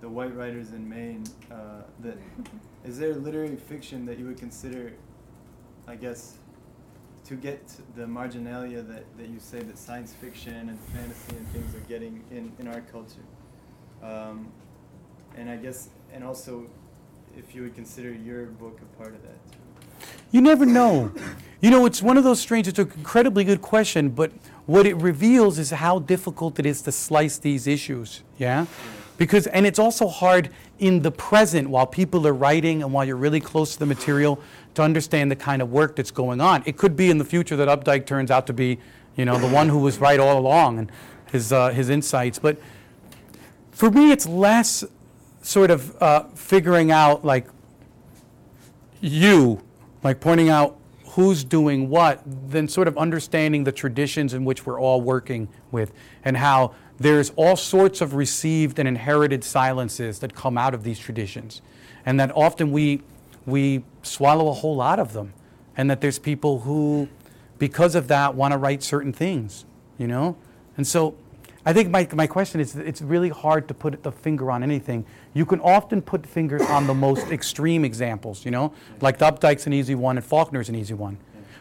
the white writers in Maine. Uh, that is there literary fiction that you would consider, I guess, to get the marginalia that, that you say that science fiction and fantasy and things are getting in, in our culture. Um, and I guess, and also, if you would consider your book a part of that too. You never know. You know, it's one of those strange, it's an incredibly good question, but what it reveals is how difficult it is to slice these issues, yeah? Because, and it's also hard in the present while people are writing and while you're really close to the material to understand the kind of work that's going on. It could be in the future that Updike turns out to be, you know, the one who was right all along and his, uh, his insights. But for me, it's less sort of uh, figuring out, like, you, like pointing out who's doing what, than sort of understanding the traditions in which we're all working with and how there's all sorts of received and inherited silences that come out of these traditions. And that often we, we swallow a whole lot of them. And that there's people who, because of that, want to write certain things, you know? And so I think my, my question is it's really hard to put the finger on anything. You can often put fingers on the most extreme examples, you know? Like the Updike's an easy one and Faulkner's an easy one.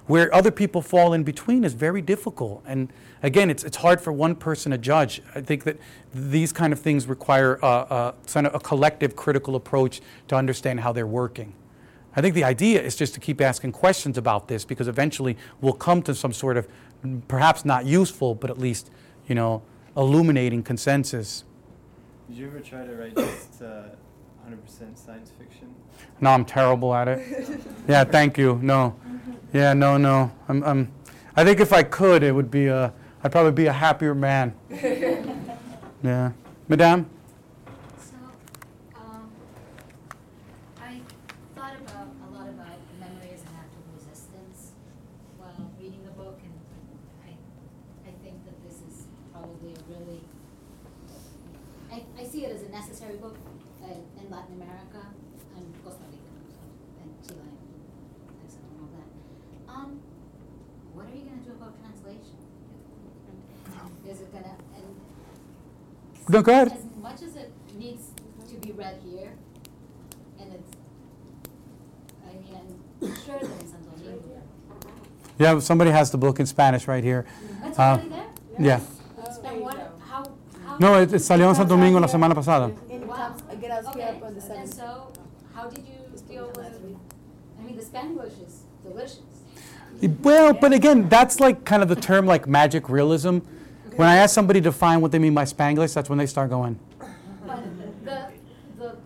Where other people fall in between is very difficult. And again, it's, it's hard for one person to judge. I think that these kind of things require uh, uh, a, a, of a collective critical approach to understand how they're working. I think the idea is just to keep asking questions about this because eventually we'll come to some sort of, perhaps not useful, but at least, you know, illuminating consensus. Did you ever try to write just uh, 100% science fiction? No, I'm terrible at it. yeah, thank you. No. Yeah, no, no. I'm, I'm, I think if I could, it would be a, I'd probably be a happier man. yeah. Madame? So, um, I thought about a lot about memory as an act of resistance while reading the book, and I, I think that this is probably a really, I, I see it as a necessary book uh, in Latin America and Costa Rica and Chile and Mexico and all that. Um, what are you gonna do about translation? Is it gonna, and No, go ahead. as much as it needs to be read here, and it's and I'm sure they're in Yeah, somebody has the book in Spanish right here. That's Uh, already there? Yeah. And what, how, how? No, it, it salió en Santo Domingo la semana pasada. Wow. Okay, and so, how did you deal with, I mean, the Spanish is delicious. Well, but again, that's like kind of the term like magic realism. When I ask somebody to define what they mean by Spanglish, that's when they start going. The, the,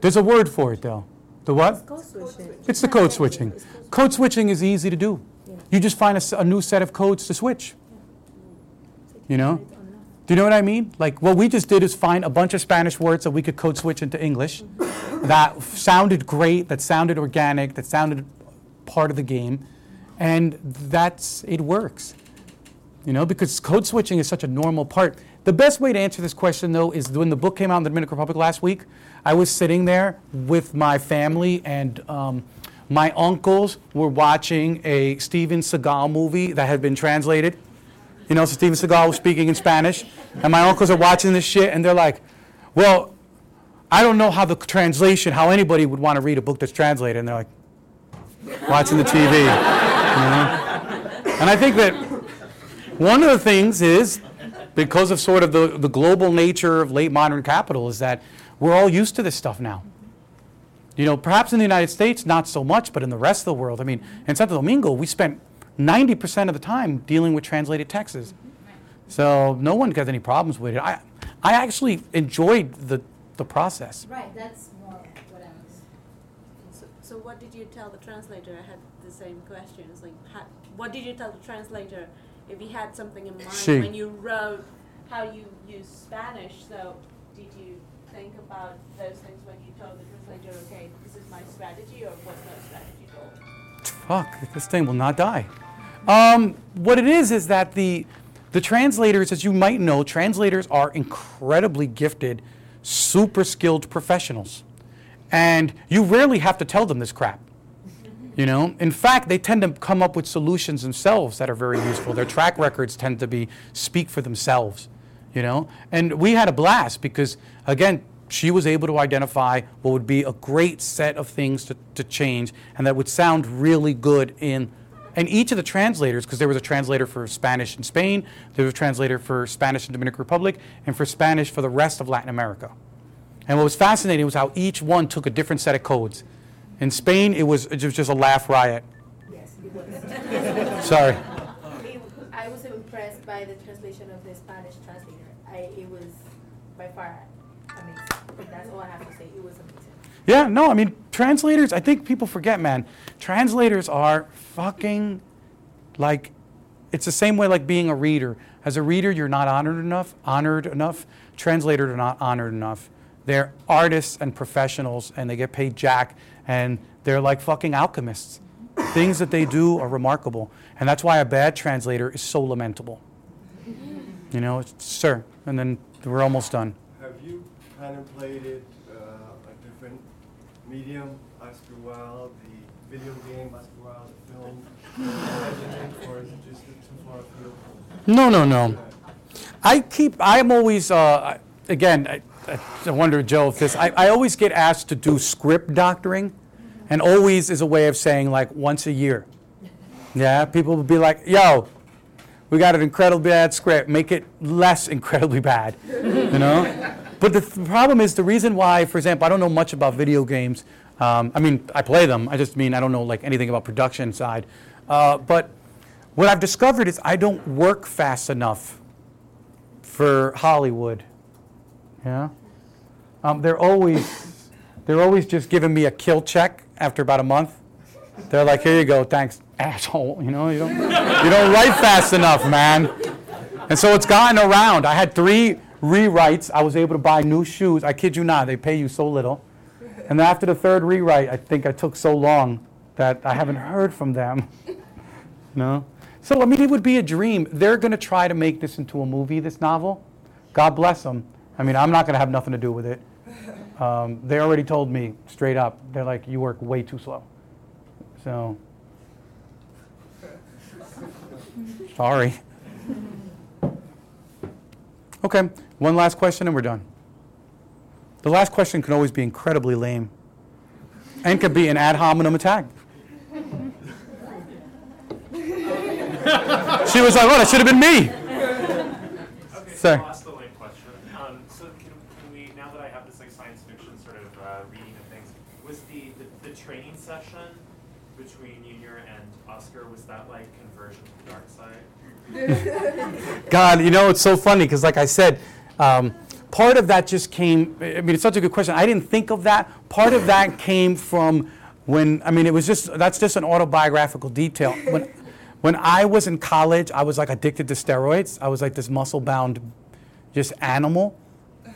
There's a word for it though. The what? Code. It's the code switching. Code switching is easy to do. You just find a new set of codes to switch. You know? Do you know what I mean? Like what we just did is find a bunch of Spanish words that we could code switch into English that sounded great, that sounded organic, that sounded part of the game, and that's it works. You know, because code switching is such a normal part. The best way to answer this question, though, is when the book came out in the Dominican Republic last week. I was sitting there with my family, and um, my uncles were watching a Steven Seagal movie that had been translated. You know, so Steven Seagal was speaking in Spanish, and my uncles are watching this shit, and they're like, "Well, I don't know how the translation, how anybody would want to read a book that's translated," and they're like, watching the TV. you know? And I think that one of the things is, because of sort of the, the global nature of late modern capital, is that we're all used to this stuff now. You know, perhaps in the United States, not so much, but in the rest of the world, I mean, in Santo Domingo, we spent 90% of the time dealing with translated texts. So no one has any problems with it. I, I actually enjoyed the, the process. right, that's more what I was. So, so what did you tell the translator? I had the same question. It's like, how, what did you tell the translator if you had something in mind She. when you wrote how you use Spanish? So, did you think about those things when you told the translator, okay, this is my strategy, or was no strategy at all? Fuck, this thing will not die. Um, what it is is that the the translators, as you might know, translators are incredibly gifted, super skilled professionals, and you rarely have to tell them this crap. You know, in fact, they tend to come up with solutions themselves that are very useful. Their track records tend to be speak for themselves. You know, and we had a blast because again, she was able to identify what would be a great set of things to, to change and that would sound really good in and each of the translators, because there was a translator for Spanish in Spain, there was a translator for Spanish in Dominican Republic, and for Spanish for the rest of Latin America. And what was fascinating was how each one took a different set of codes. In Spain, it was, it was just a laugh riot. Yes, it was. Sorry. It- I was impressed by the translation of the Spanish translator. I, it was by far amazing. That's all I have to say. It was amazing. Yeah, no, I mean, translators, I think people forget, man. Translators are fucking like, it's the same way like being a reader. As a reader, you're not honored enough, honored enough. Translators are not honored enough. They're artists and professionals, and they get paid jack, and they're like fucking alchemists. Things that they do are remarkable, and that's why a bad translator is so lamentable. You know, it's, sir, and then we're almost done. Have you contemplated uh, a different medium, Oscar Wao, the video game, Oscar Wao, the film, or is it just too far afield? No, no, no. I keep, I'm always, uh, again, I, I wonder, Joe, if this, I, I always get asked to do script doctoring, and always is a way of saying like once a year. Yeah, people will be like, yo, we got an incredibly bad script, make it less incredibly bad, you know? But the th- problem is the reason why, for example, I don't know much about video games. Um, I mean, I play them. I just mean I don't know like anything about production side. Uh, but what I've discovered is I don't work fast enough for Hollywood. Yeah, um, they're always they're always just giving me a kill check after about a month. They're like, "Here you go, thanks, asshole." You know, you don't you don't write fast enough, man. And so it's gotten around. I had three rewrites. I was able to buy new shoes. I kid you not, they pay you so little. And after the third rewrite, I think I took so long that I haven't heard from them. No? So, I mean, it would be a dream. They're going to try to make this into a movie, this novel. God bless them. I mean, I'm not going to have nothing to do with it. Um, they already told me straight up. They're like, you work way too slow. So, sorry. Okay, one last question and we're done. The last question can always be incredibly lame. and could be an ad hominem attack. she was like, "What? It should have been me." Okay, so Sorry. I'll ask the lame question. Um, so can, can we, now that I have this like science fiction sort of uh, reading of things, was the, the, the training session between Junior and Oscar, was that like conversion to the dark side? God, you know, it's so funny because, like I said, um, part of that just came. I mean, it's such a good question. I didn't think of that. Part of that came from when. I mean, it was just that's just an autobiographical detail. When when I was in college, I was like addicted to steroids. I was like this muscle-bound, just animal.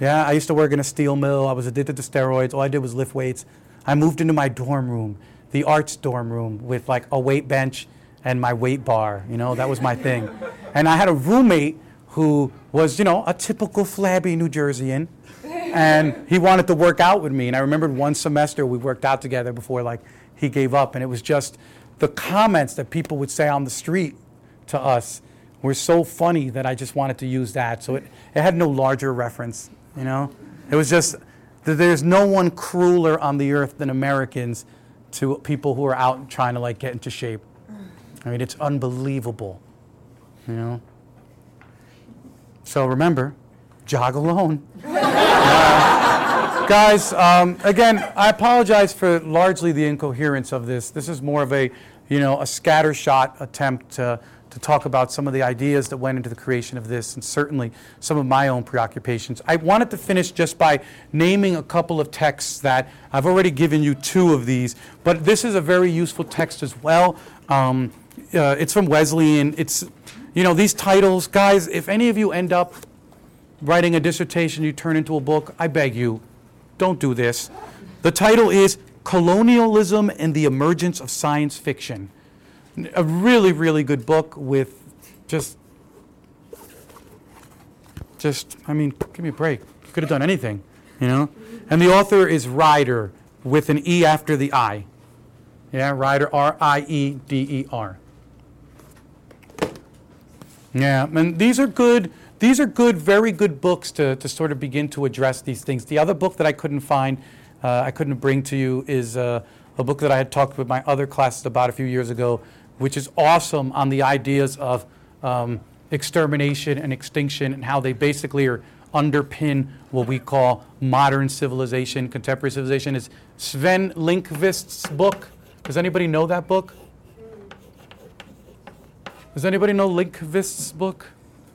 Yeah, I used to work in a steel mill. I was addicted to steroids. All I did was lift weights. I moved into my dorm room, the arts dorm room, with like a weight bench and my weight bar. You know, that was my thing. And I had a roommate who was, you know, a typical flabby New Jerseyan. And he wanted to work out with me. And I remembered one semester we worked out together before like he gave up. And it was just the comments that people would say on the street to us were so funny that I just wanted to use that. So it, it had no larger reference, you know? It was just there's no one crueler on the earth than Americans to people who are out trying to like get into shape. I mean, it's unbelievable, you know? So remember, jog alone. Uh, guys, um, again, I apologize for largely the incoherence of this. This is more of a, you know, a scattershot attempt to, to talk about some of the ideas that went into the creation of this, and certainly some of my own preoccupations. I wanted to finish just by naming a couple of texts that I've already given you two of these, but this is a very useful text as well. Um, uh, it's from Wesleyan. It's, you know, these titles, guys. If any of you end up writing a dissertation, you turn into a book. I beg you, don't do this. The title is Colonialism and the Emergence of Science Fiction. A really, really good book with just, just, I mean, give me a break. You could have done anything, you know? And the author is Rieder with an E after the I. Yeah, Rieder, R I E D E R. Yeah, and these are good. These are good, very good books to, to sort of begin to address these things. The other book that I couldn't find, uh, I couldn't bring to you, is uh, a book that I had talked with my other classes about a few years ago, which is awesome on the ideas of um, extermination and extinction and how they basically are underpin what we call modern civilization, contemporary civilization. Is Sven Lindqvist's book. Does anybody know that book? Does anybody know Lindqvist's book?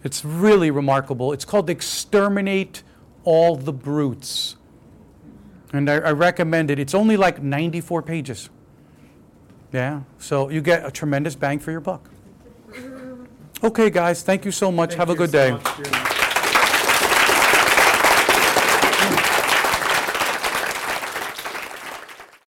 It's really remarkable. It's called Exterminate All the Brutes. And I, I recommend it. It's only like 94 pages. Yeah, so you get a tremendous bang for your buck. Okay, guys, thank you so much. Have a good day.